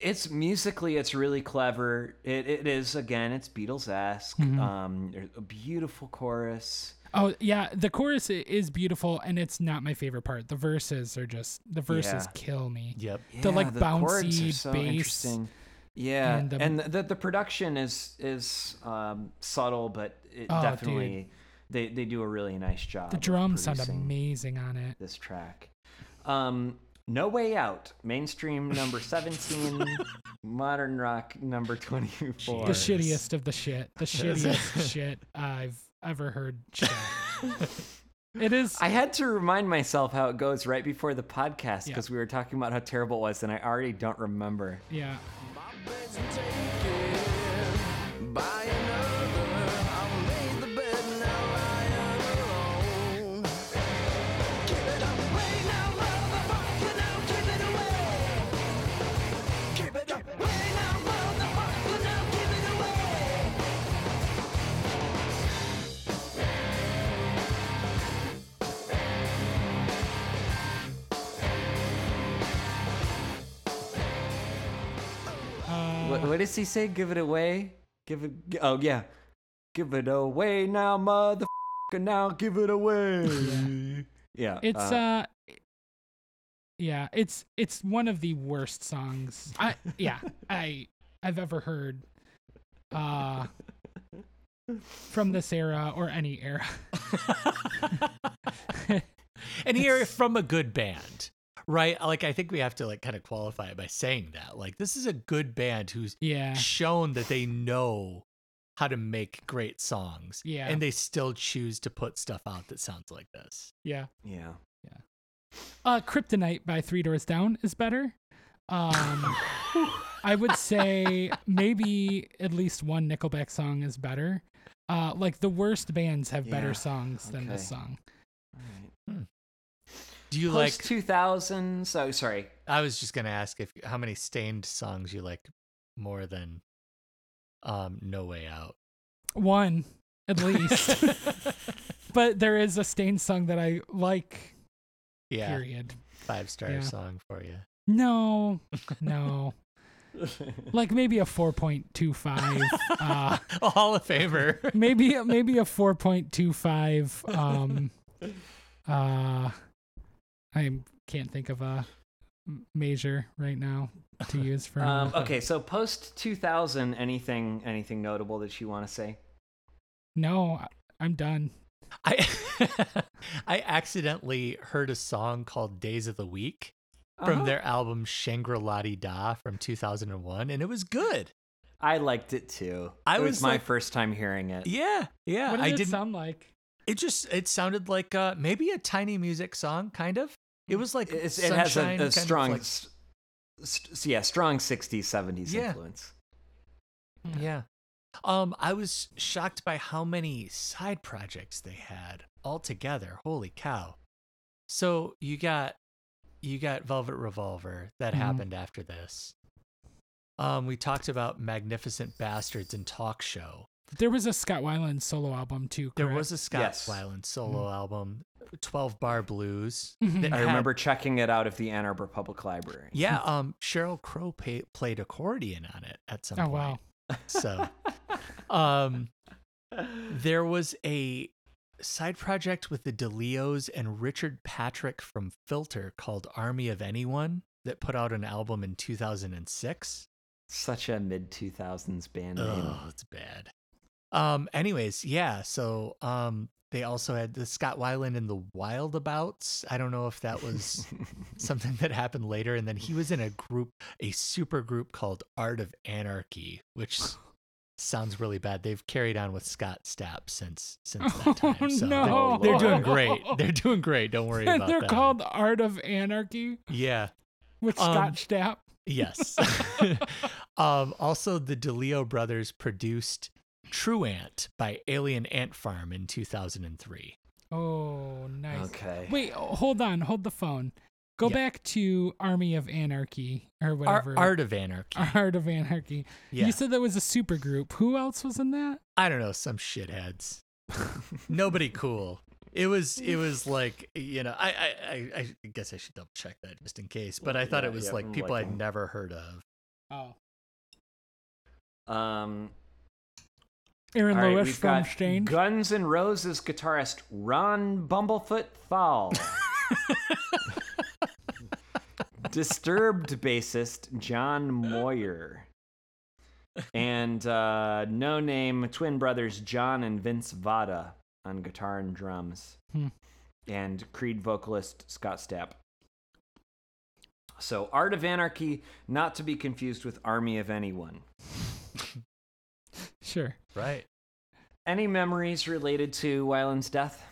it's musically it's really clever. It it is again it's Beatles esque. Um, there's a beautiful chorus. Oh yeah, the chorus is beautiful, and it's not my favorite part. The verses are just the verses Yeah. kill me. Yep. The, like, chords are bouncy so bass interesting. Yeah, and and, the- the, the production is is um, subtle, but it Oh, definitely they they do a really nice job. The drums sound amazing on it. This track, um, no way out, mainstream number seventeen, [laughs] modern rock number twenty four. The shittiest of the shit. The [laughs] shittiest shit I've ever heard. [laughs] It is. I had to remind myself how it goes right before the podcast Yeah. because we were talking about how terrible it was, and I already don't remember. yeah. What, what does he say? Give it away. Give it. Oh yeah. Give it away now, motherfucker. Now give it away. Yeah. It's uh, uh, yeah, it's it's one of the worst songs. I yeah, [laughs] I I've ever heard uh from this era or any era. [laughs] and here from a good band right like i think we have to like kind of qualify it by saying that like this is a good band who's Yeah. shown that they know how to make great songs Yeah. and they still choose to put stuff out that sounds like this Yeah. yeah. Yeah. Uh Kryptonite by Three Doors Down is better. Um [laughs] I would say maybe at least one Nickelback song is better. Uh like the worst bands have better Yeah, songs than this okay. song. Do you Post like two thousands. Oh, sorry. i was just gonna ask if how many Staind songs you like more than um no way out One at least. [laughs] [laughs] but there is a Staind song that I like. yeah Period. five star Yeah. song for you No. [laughs] No. like maybe a 4.25 uh a hall of famer maybe maybe a 4.25 um uh i can't think of a major right now to [laughs] use for um, [laughs] okay, so post two thousand. Anything? Anything notable that you want to say? no I- i'm done I [laughs] I accidentally heard a song called Days of the Week from Uh-huh. their album Shangri-La Dee Da from 2001, and it was good. I liked it too. I it was, was my like- first time hearing it. Yeah, yeah. what did I it didn't. sound like it just it sounded like uh, maybe a tiny music song, kind of. It was like It's, it has a, a kind strong, like- s- s- yeah, strong '60s, '70s Yeah. influence. yeah. Um, I was shocked by how many side projects they had all together. Holy cow! So you got you got Velvet Revolver that Mhm. happened after this. Um, we talked about Magnificent Bastards and Talk Show. There was a scott weiland solo album too There was a Scott Yes. Weiland solo album. 12 Bar Blues. Mhm. I had- remember checking it out of the Ann Arbor Public Library. Yeah, um, Sheryl Crow pay, played accordion on it at some Oh point. wow. So, [laughs] um, there was a side project with the DeLeos and Richard Patrick from Filter called Army of Anyone that put out an album in 2006. Such a mid 2000s band name. Oh, it's bad. Um, anyways, yeah. So, um, they also had the Scott Weiland and the Wildabouts. I don't know if that was [laughs] something that happened later. And then he was in a group, a super group called Art of Anarchy, which sounds really bad. They've carried on with Scott Stapp since since that [laughs] time. Oh, so no. they're, they're doing great. [laughs] They're doing great. Don't worry about that. They're called Art of Anarchy Yeah. with Um, Scott Stapp. Yes. um, also, the DeLeo brothers produced True Ant by Alien Ant Farm in 2003. Oh, nice. Okay. Wait, oh, hold on, hold the phone. Go Yeah. back to Army of Anarchy or Ar- whatever. Art of Anarchy. [laughs] Art of Anarchy. Yeah. You said that was a super group. Who else was in that? I don't know, some shitheads. Nobody cool. It was it was like you know I I I, I guess I should double check that just in case. But I thought Yeah, it was yeah, like people like, I'd never heard of. Oh. Um, Aaron all right, Lewis from. Guns N' Roses guitarist Ron Bumblefoot Thal. [laughs] Disturbed bassist John Moyer. And uh, no name twin brothers John and Vince Vada on guitar and drums. Hmm. And Creed vocalist Scott Stapp. So, Art of Anarchy, not to be confused with Army of Anyone. [laughs] [laughs] Sure. Right. Any memories related to Wyland's death?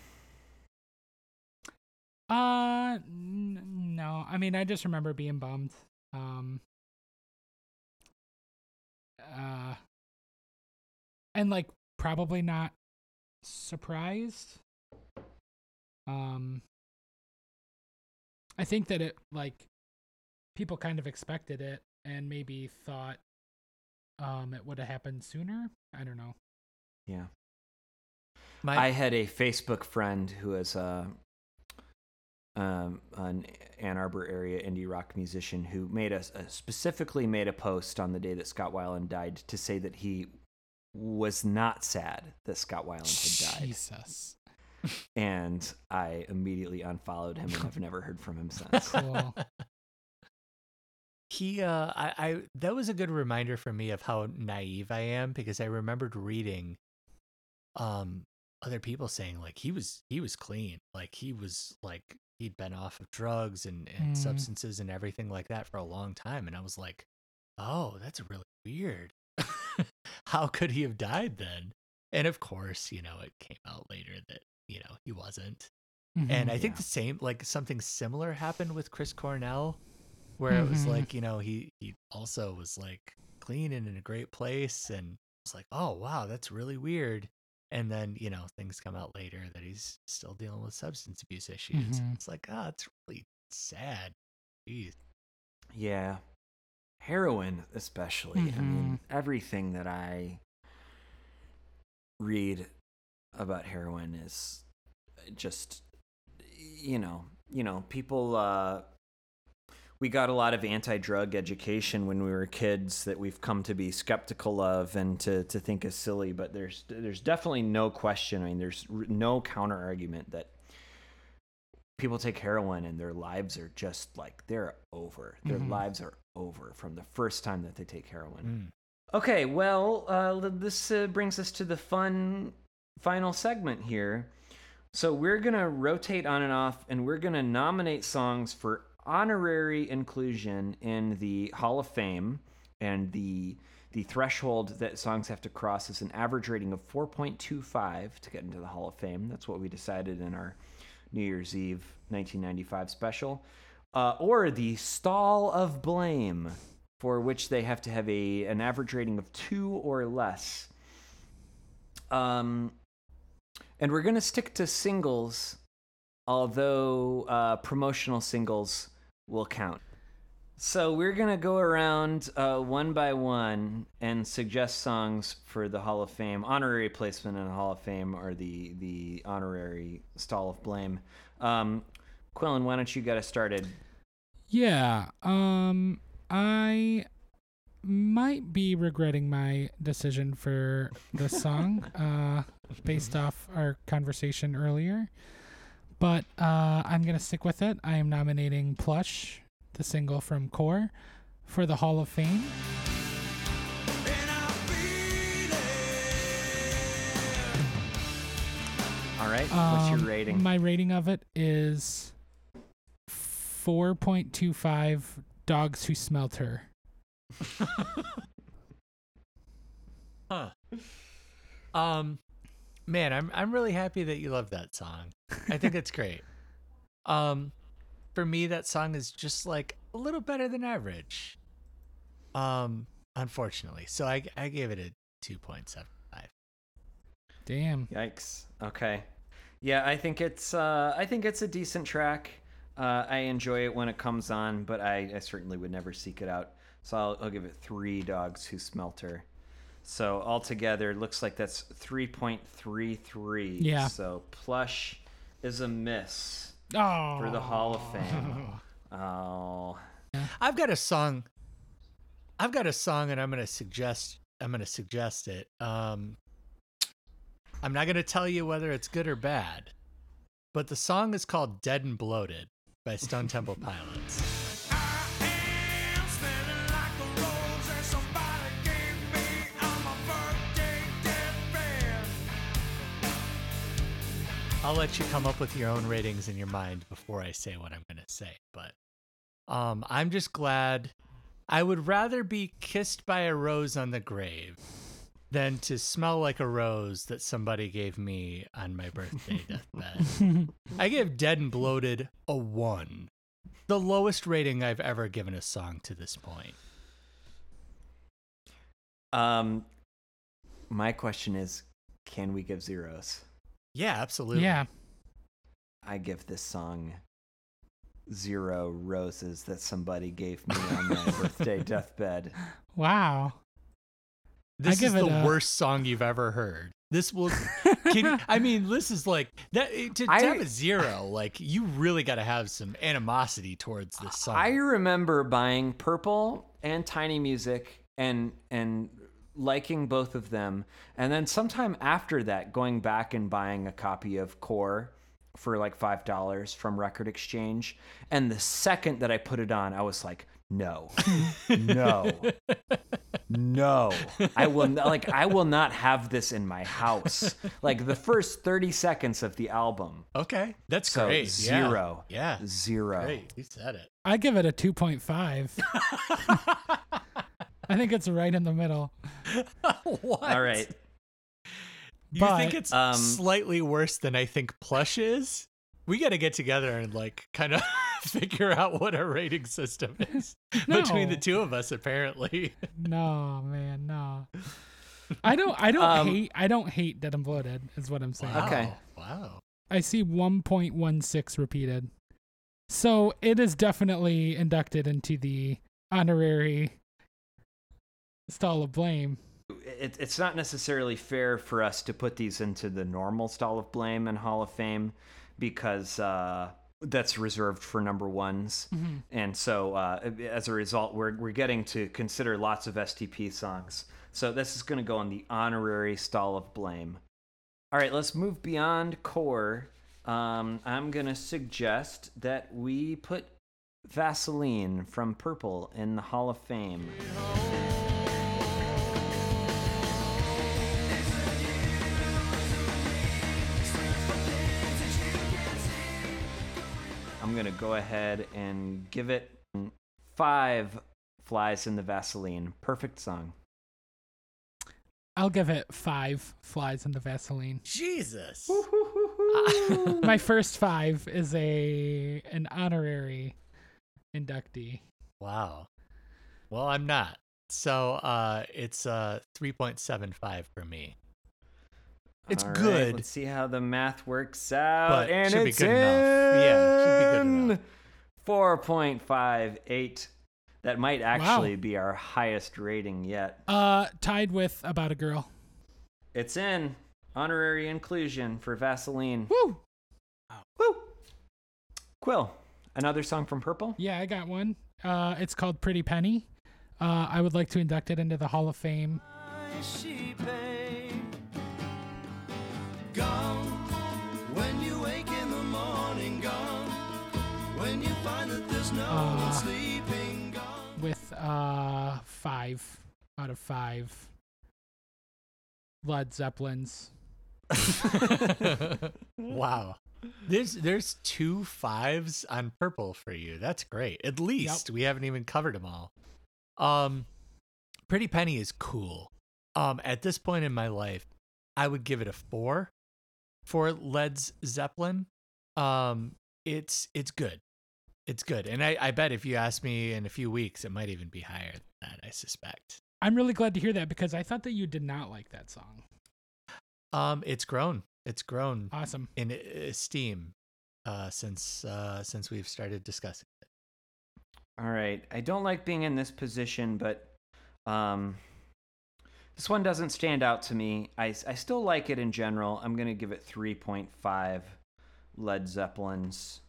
Uh, n- no. I mean, I just remember being bummed. Um, uh, and like probably not surprised. Um, I think that it like people kind of expected it and maybe thought um it would have happened sooner. I don't know. Yeah. My I had a Facebook friend who is a um, an Ann Arbor area indie rock musician who made a, a specifically made a post on the day that Scott Weiland died to say that he was not sad that Scott Weiland had died, Jesus. [laughs] and I immediately unfollowed him and I've never heard from him since. Cool. [laughs] he uh I, I that was a good reminder for me of how naive I am because I remembered reading um other people saying like he was he was clean. Like he was like he'd been off of drugs and, and Mm. substances and everything like that for a long time. And I was like, Oh, that's really weird. [laughs] how could he have died then? And of course, you know, it came out later that, you know, he wasn't. And Mhm. I think the same, like something similar happened with Chris Cornell, where it was Mhm. like, you know, he he also was like clean and in a great place, and it's like, oh wow, that's really weird. And then you know things come out later that he's still dealing with substance abuse issues. Mhm. It's like, ah, it's really sad. Jeez. Yeah. Heroin, especially. I mean, everything that I read about heroin is just, you know, you know, people. Uh, we got a lot of anti-drug education when we were kids that we've come to be skeptical of and to, to think is silly. But there's there's definitely no question. I mean, there's no counter argument that people take heroin and their lives are just like they're over. Their Mhm. lives are over from the first time that they take heroin. Mm. Okay, well, uh, this uh, brings us to the fun final segment here. So we're gonna rotate on and off, and we're gonna nominate songs for honorary inclusion in the Hall of Fame, and the the threshold that songs have to cross is an average rating of 4.25 to get into the Hall of Fame. That's what we decided in our New Year's Eve 1995 special, uh, or the Stall of Blame, for which they have to have a an average rating of two or less. Um, and we're gonna stick to singles, although uh, promotional singles will count. So we're gonna go around uh, one by one and suggest songs for the Hall of Fame. Honorary placement in the Hall of Fame or the the honorary stall of blame. Um, Quillen, why don't you get us started? Yeah. Um I might be regretting my decision for this song [laughs] uh based off our conversation earlier. But uh I'm going to stick with it. I am nominating Plush, the single from Core, for the Hall of Fame. And I feel it. All right, what's your Um, rating? My rating of it is 4.25 dogs who smelt her. [laughs] Huh. Um, man, I'm I'm really happy that you love that song. I think it's [laughs] great. Um, for me, that song is just like a little better than average. Um, unfortunately, so I I gave it a two point seven five. Damn. Yikes. Okay. Yeah, I think it's uh, I think it's a decent track. Uh, I enjoy it when it comes on, but I, I certainly would never seek it out. So I'll, I'll give it three dogs who smelt her. So altogether, it looks like that's three point three three. Yeah. So plush is a miss Oh. for the Hall of Fame. [laughs] Oh. I've got a song. I've got a song, and I'm gonna suggest. I'm gonna suggest it. Um, I'm not gonna tell you whether it's good or bad, but the song is called "Dead and Bloated" by Stone Temple [laughs] Pilots. I'll let you come up with your own ratings in your mind before I say what I'm gonna say, but um, I'm just glad. I would rather be kissed by a rose on the grave than to smell like a rose that somebody gave me on my birthday [laughs] deathbed. I give Dead and Bloated a one. The lowest rating I've ever given a song to this point. Um, my question is, can we give zeros? Yeah, absolutely. Yeah. I give this song zero roses that somebody gave me on my [laughs] birthday deathbed. Wow. This is the a- worst song you've ever heard. This will [laughs] Can you, I mean, this is like that eh, to, to I- have a zero. Like you really got to have some animosity towards this song. I remember buying Purple and Tiny Music and and liking both of them, and then sometime after that, going back and buying a copy of Core for like five dollars from Record Exchange. And the second that I put it on, I was like, no, [laughs] no, no. I will not, like I will not have this in my house. Like the first thirty seconds of the album. okay, that's So great. zero. Yeah, yeah. Zero. great. You said it. I give it a 2.5. [laughs] I think it's right in the middle. [laughs] what? All right. You think it's um, slightly worse than I think Plush is? We got to get together and like kind of [laughs] figure out what our rating system [laughs] is between the two of us. Apparently, No, man, no. I don't I don't Um, hate I don't hate Dead and Bloated is what I'm saying. wow. Okay. Wow. I see 1.16 repeated. So it is definitely inducted into the honorary stall of blame. it, it's not necessarily fair for us to put these into the normal stall of blame and Hall of Fame because uh, that's reserved for number ones. And so uh, as a result, we're, we're getting to consider lots of STP songs. So this is going to go on the honorary stall of blame. All right, let's move beyond core. Um, I'm going to suggest that we put Vaseline from Purple in the Hall of Fame. I'm gonna go ahead and give it five flies in the Vaseline. Perfect song. I'll give it 5 flies in the Vaseline. Jesus. [laughs] My first 5 is a an honorary inductee. Wow. Well, I'm not. So uh, it's uh 3.75 for me. It's All right, good. let's see how the math works out. But and should be it's good enough. Yeah, should be good enough. 4.58 That might actually be our highest rating yet. Uh, tied with About a Girl. It's in honorary inclusion for Vaseline. Woo! Woo! Quill, another song from Purple? Yeah, I got one. Uh, it's called Pretty Penny. Uh, I would like to induct it into the Hall of Fame. Uh five out of five Led Zeppelins. [laughs] wow. There's there's two fives on purple for you. That's great. At least we haven't even covered them all. Um Pretty Penny is cool. Um at this point in my life, I would give it a 4 for Led's Zeppelin. Um it's it's good. It's good. And I, I bet if you ask me in a few weeks, it might even be higher than that, I suspect. I'm really glad to hear that because I thought that you did not like that song. Um it's grown. It's grown Awesome. in esteem uh, since uh, since we've started discussing it. All right. I don't like being in this position, but um, this one doesn't stand out to me. I, I still like it in general. I'm going to give it 3.5 Led Zeppelins.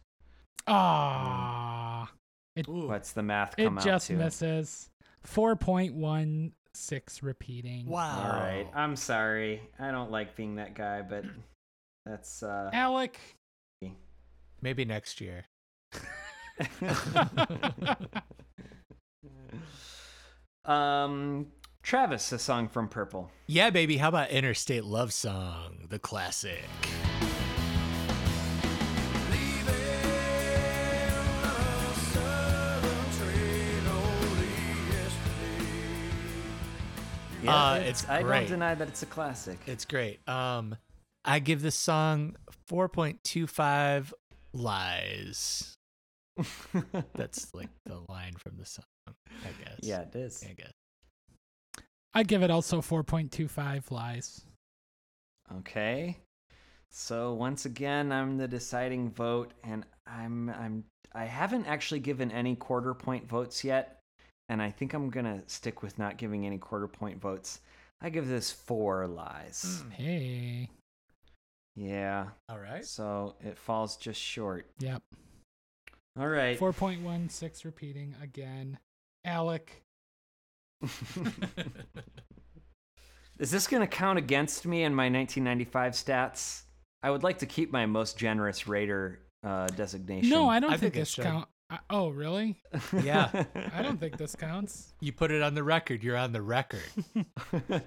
Ah, it What's the math it come out just to? misses. Four point one six repeating. Wow! All right. I'm sorry. I don't like being that guy, but that's uh Alec. Maybe next year. [laughs] um Travis, a song from Purple. Yeah, baby. How about Interstate Love Song, the classic? Uh, it's I great. don't deny that it's a classic. It's great. Um, I give this song 4.25 lies. [laughs] That's like the line from the song, I guess. yeah, it is. I guess. I'd give it also four point two five lies. Okay. So once again, I'm the deciding vote, and I'm I'm I haven't actually given any quarter point votes yet, and I think I'm gonna stick with not giving any quarter point votes. I give this four lies. Hey. Yeah. All right. So it falls just short. Yep. All right. Four point one six repeating again. Alec. [laughs] [laughs] Is this gonna count against me in my 1995 stats? I would like to keep my most generous raider uh, designation. No, I don't I think, think it this count. I, oh, really? Yeah. I don't think this counts. You put it on the record. You're on the record. [laughs]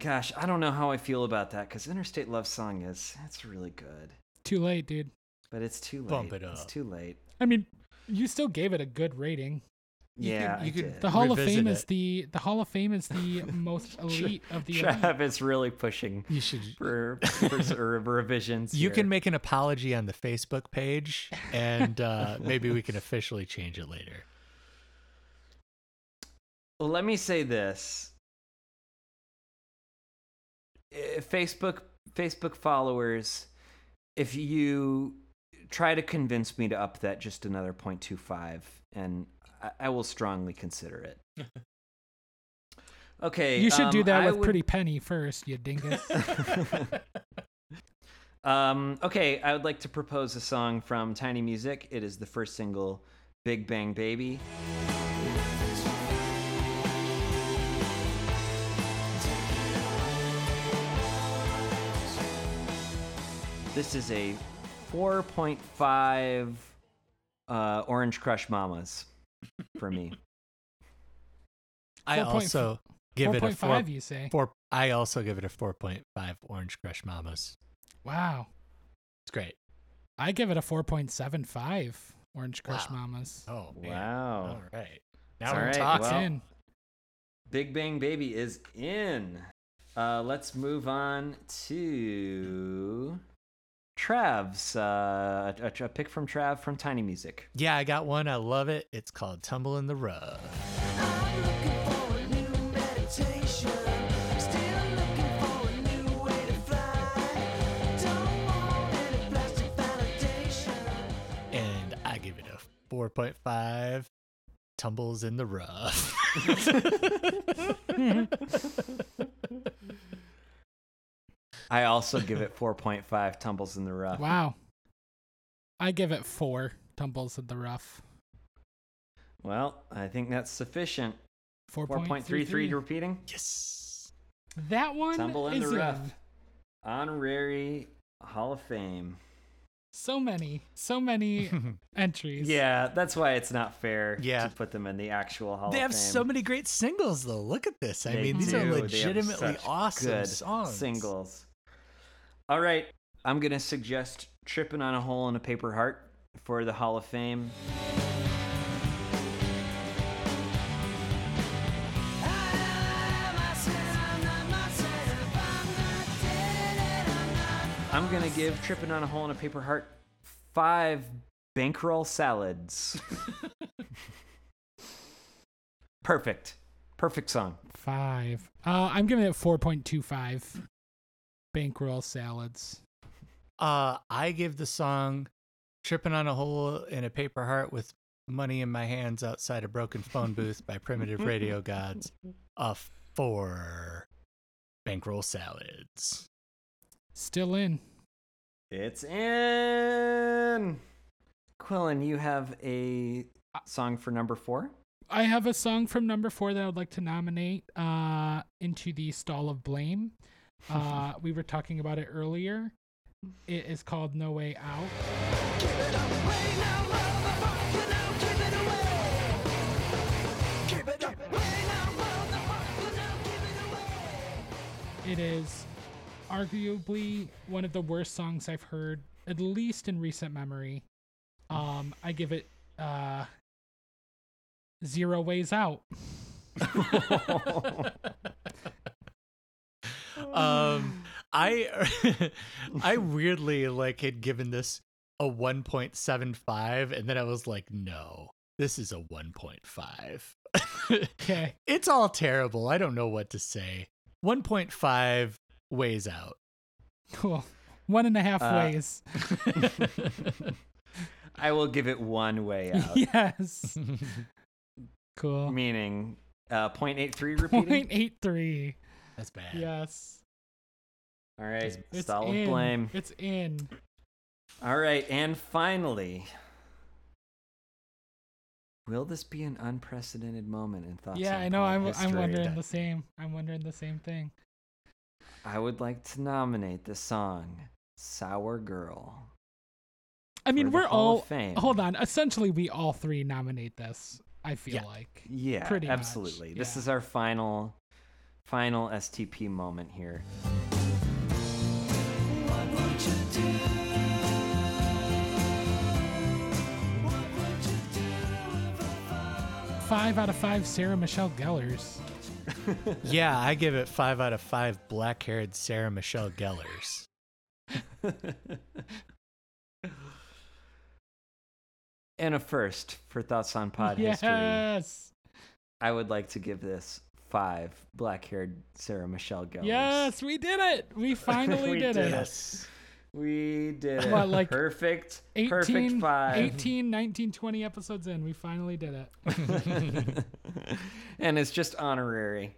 Gosh, I don't know how I feel about that because Interstate Love Song is it's really good, Too late, dude. but it's too late. Bump it It's too late. I mean, you still gave it a good rating. You yeah, could- I you could- did. The Hall of Fame is the the Hall of Fame is the [laughs] most elite of the elite. Trav is really pushing You should. [laughs] for, for, for revisions. You here. can make an apology on the Facebook page, and uh, maybe we can officially change it later. Well, let me say this. Eh, Facebook Facebook followers, if you try to convince me to up that just another 0.25 and I, I will strongly consider it. [laughs] Okay. You should do um, that I with would- Pretty Penny first, you dingus. [laughs] um, okay, I would like to propose a song from Tiny Music. It is the first single, Big Bang Baby. This is a 4.5 uh, Orange Crush Mamas for me. I 4.5 also give it a four, 4.5, you say? four. I also give it a four point five Orange Crush Mamas. Wow. It's great. I give it a 4.75 Orange Crush Wow. Mamas. Oh man. Wow. All right. Now All we're right, talking. Well- in. Big Bang Baby is in. Uh, let's move on to Trav's. Uh, a, a pick from Trav from Tiny Music. Yeah, I got one. I love it. It's called Tumble in the Rug. I'm looking for a new meditation. Still looking for a new way to fly. Don't want any plastic validation. And I give it a 4.5 tumbles in the rough. [laughs] [laughs] [laughs] I also give it 4.5 tumbles in the rough. Wow. I give it four tumbles in the rough. Well, I think that's sufficient. 4.33 4.33. repeating. yes. That one Tumble in is the rough. in. Honorary Hall of Fame. So many, so many [laughs] entries. Yeah, that's why it's not fair Yeah. to put them in the actual Hall of Fame. They have so many great singles, though. Look at this. I They mean, these are do. They have legitimately such awesome good songs. singles. All right, I'm gonna suggest "Tripping on a Hole in a Paper Heart" for the Hall of Fame. I'm gonna give "Tripping on a Hole in a Paper Heart" five bankroll salads. [laughs] Perfect, perfect song. Five. Uh, I'm giving it 4.25. Bankroll salads. Uh, I give the song "Tripping on a Hole in a Paper Heart" with money in my hands outside a broken phone booth by Primitive Radio Gods a four bankroll salads. Still in. It's in. Quillen, you have a song for number four. I have a song from number four that I would like to nominate uh, into the Stall of Blame. [laughs] Uh, we were talking about it earlier. It is called No Way Out. It is arguably one of the worst songs I've heard, at least in recent memory. Um, I give it uh, zero ways out. [laughs] [laughs] um [laughs] i [laughs] i weirdly like had given this a 1.75 and then i was like no this is a 1.5 Okay. [laughs] it's all terrible i don't know what to say 1.5 ways out Cool. One and a half Uh, ways. I will give it one way out, yes. Cool. meaning uh, 0.83 repeating. Point eight three. That's bad Yes. All right, It's stall of in. blame. It's in. All right, and finally, will this be an unprecedented moment in thoughts? yeah, I know. I'm. I'm wondering the same. I'm wondering the same thing. I would like to nominate the song "Sour Girl." I mean, we're all. Fame. Hold on. Essentially, we all three nominate this. I feel Yeah. like. Yeah, Pretty much, absolutely. This yeah. is our final, final STP moment here. Five out of five. Sarah Michelle Gellers. [laughs] yeah i give it five out of five black-haired sarah michelle gellers [laughs] and a first for thoughts on pod yes. history. I would like to give this five black-haired Sarah Michelle Gellar. Yes, we did it. We [laughs] finally We did, did it. yes we did it. What, like perfect, 18, perfect five. 18, 19, 20 episodes in, we finally did it. [laughs] and it's just honorary.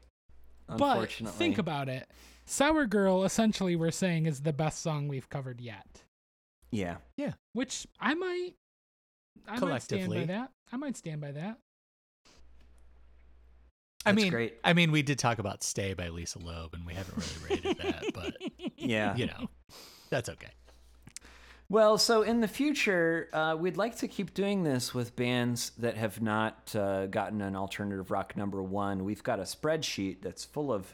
But think about it. Sour Girl, essentially, we're saying is the best song we've covered yet. yeah. Yeah. Which I might, I might stand Collectively. by that. I might stand by that. I mean great. i mean we did talk about stay by lisa loeb and we haven't really rated that but [laughs] Yeah. you know that's okay Well, so in the future, uh, we'd like to keep doing this with bands that have not uh, gotten an alternative rock number one. We've got a spreadsheet that's full of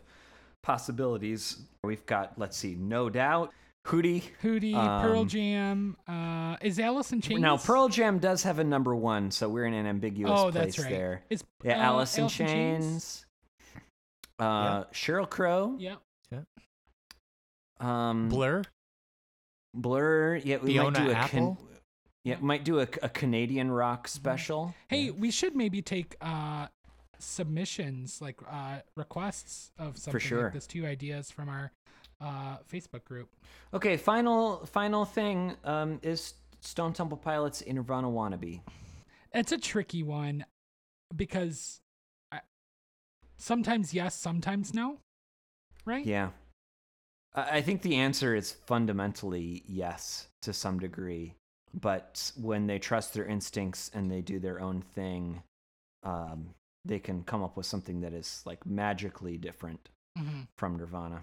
possibilities. We've got, let's see, No Doubt, Hootie. Hootie, Pearl Um, Jam. Uh, is Alice in Chains? Now, Pearl Jam does have a number one, so we're in an ambiguous Oh, place that's right. there. Is Yeah, uh, Alice in Chains. Uh, Cheryl Crow. Yeah. Um, blur Blur. Yeah, we Fiona might do a Apple? yeah, might do a, a Canadian rock special. Hey, we should maybe take uh, submissions, like uh, requests of something For sure. like this, two ideas from our uh, Facebook group. Okay, final final thing um, is Stone Temple Pilots Nirvana wannabe. It's a tricky one. because I, sometimes yes, sometimes no. Right? Yeah. I I think the answer is fundamentally yes to some degree. But when they trust their instincts and they do their own thing, um, they can come up with something that is like magically different hmm from Nirvana.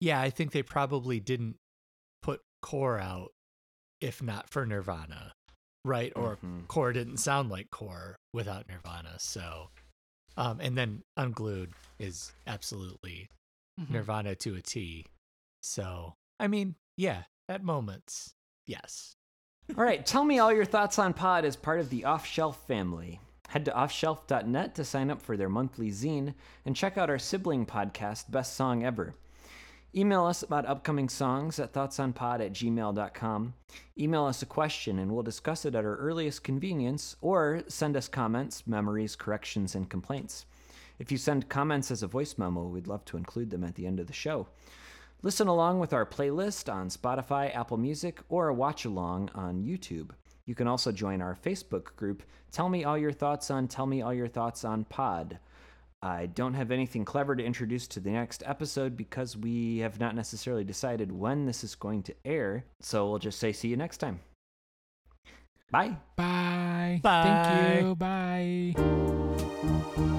Yeah, I think they probably didn't put Core out if not for Nirvana, right? Or Mhm. Core didn't sound like Core without Nirvana. So, um, and then Unglued is absolutely Mhm. Nirvana to a T. So, I mean, yeah, at moments, yes. All right, tell me all your thoughts on Pod as part of the Off Shelf family. Head to offshelf.net to sign up for their monthly zine and check out our sibling podcast, Best Song Ever. Email us about upcoming songs at thoughtsonpod at gmail.com. Email us a question and we'll discuss it at our earliest convenience, or send us comments, memories, corrections, and complaints. If you send comments as a voice memo, we'd love to include them at the end of the show. Listen along with our playlist on Spotify, Apple Music, or watch along on YouTube. You can also join our Facebook group, Tell Me All Your Thoughts on Tell Me All Your Thoughts on Pod. I don't have anything clever to introduce to the next episode because we have not necessarily decided when this is going to air, so we'll just say see you next time. Bye. Bye. Bye. Thank you. Bye.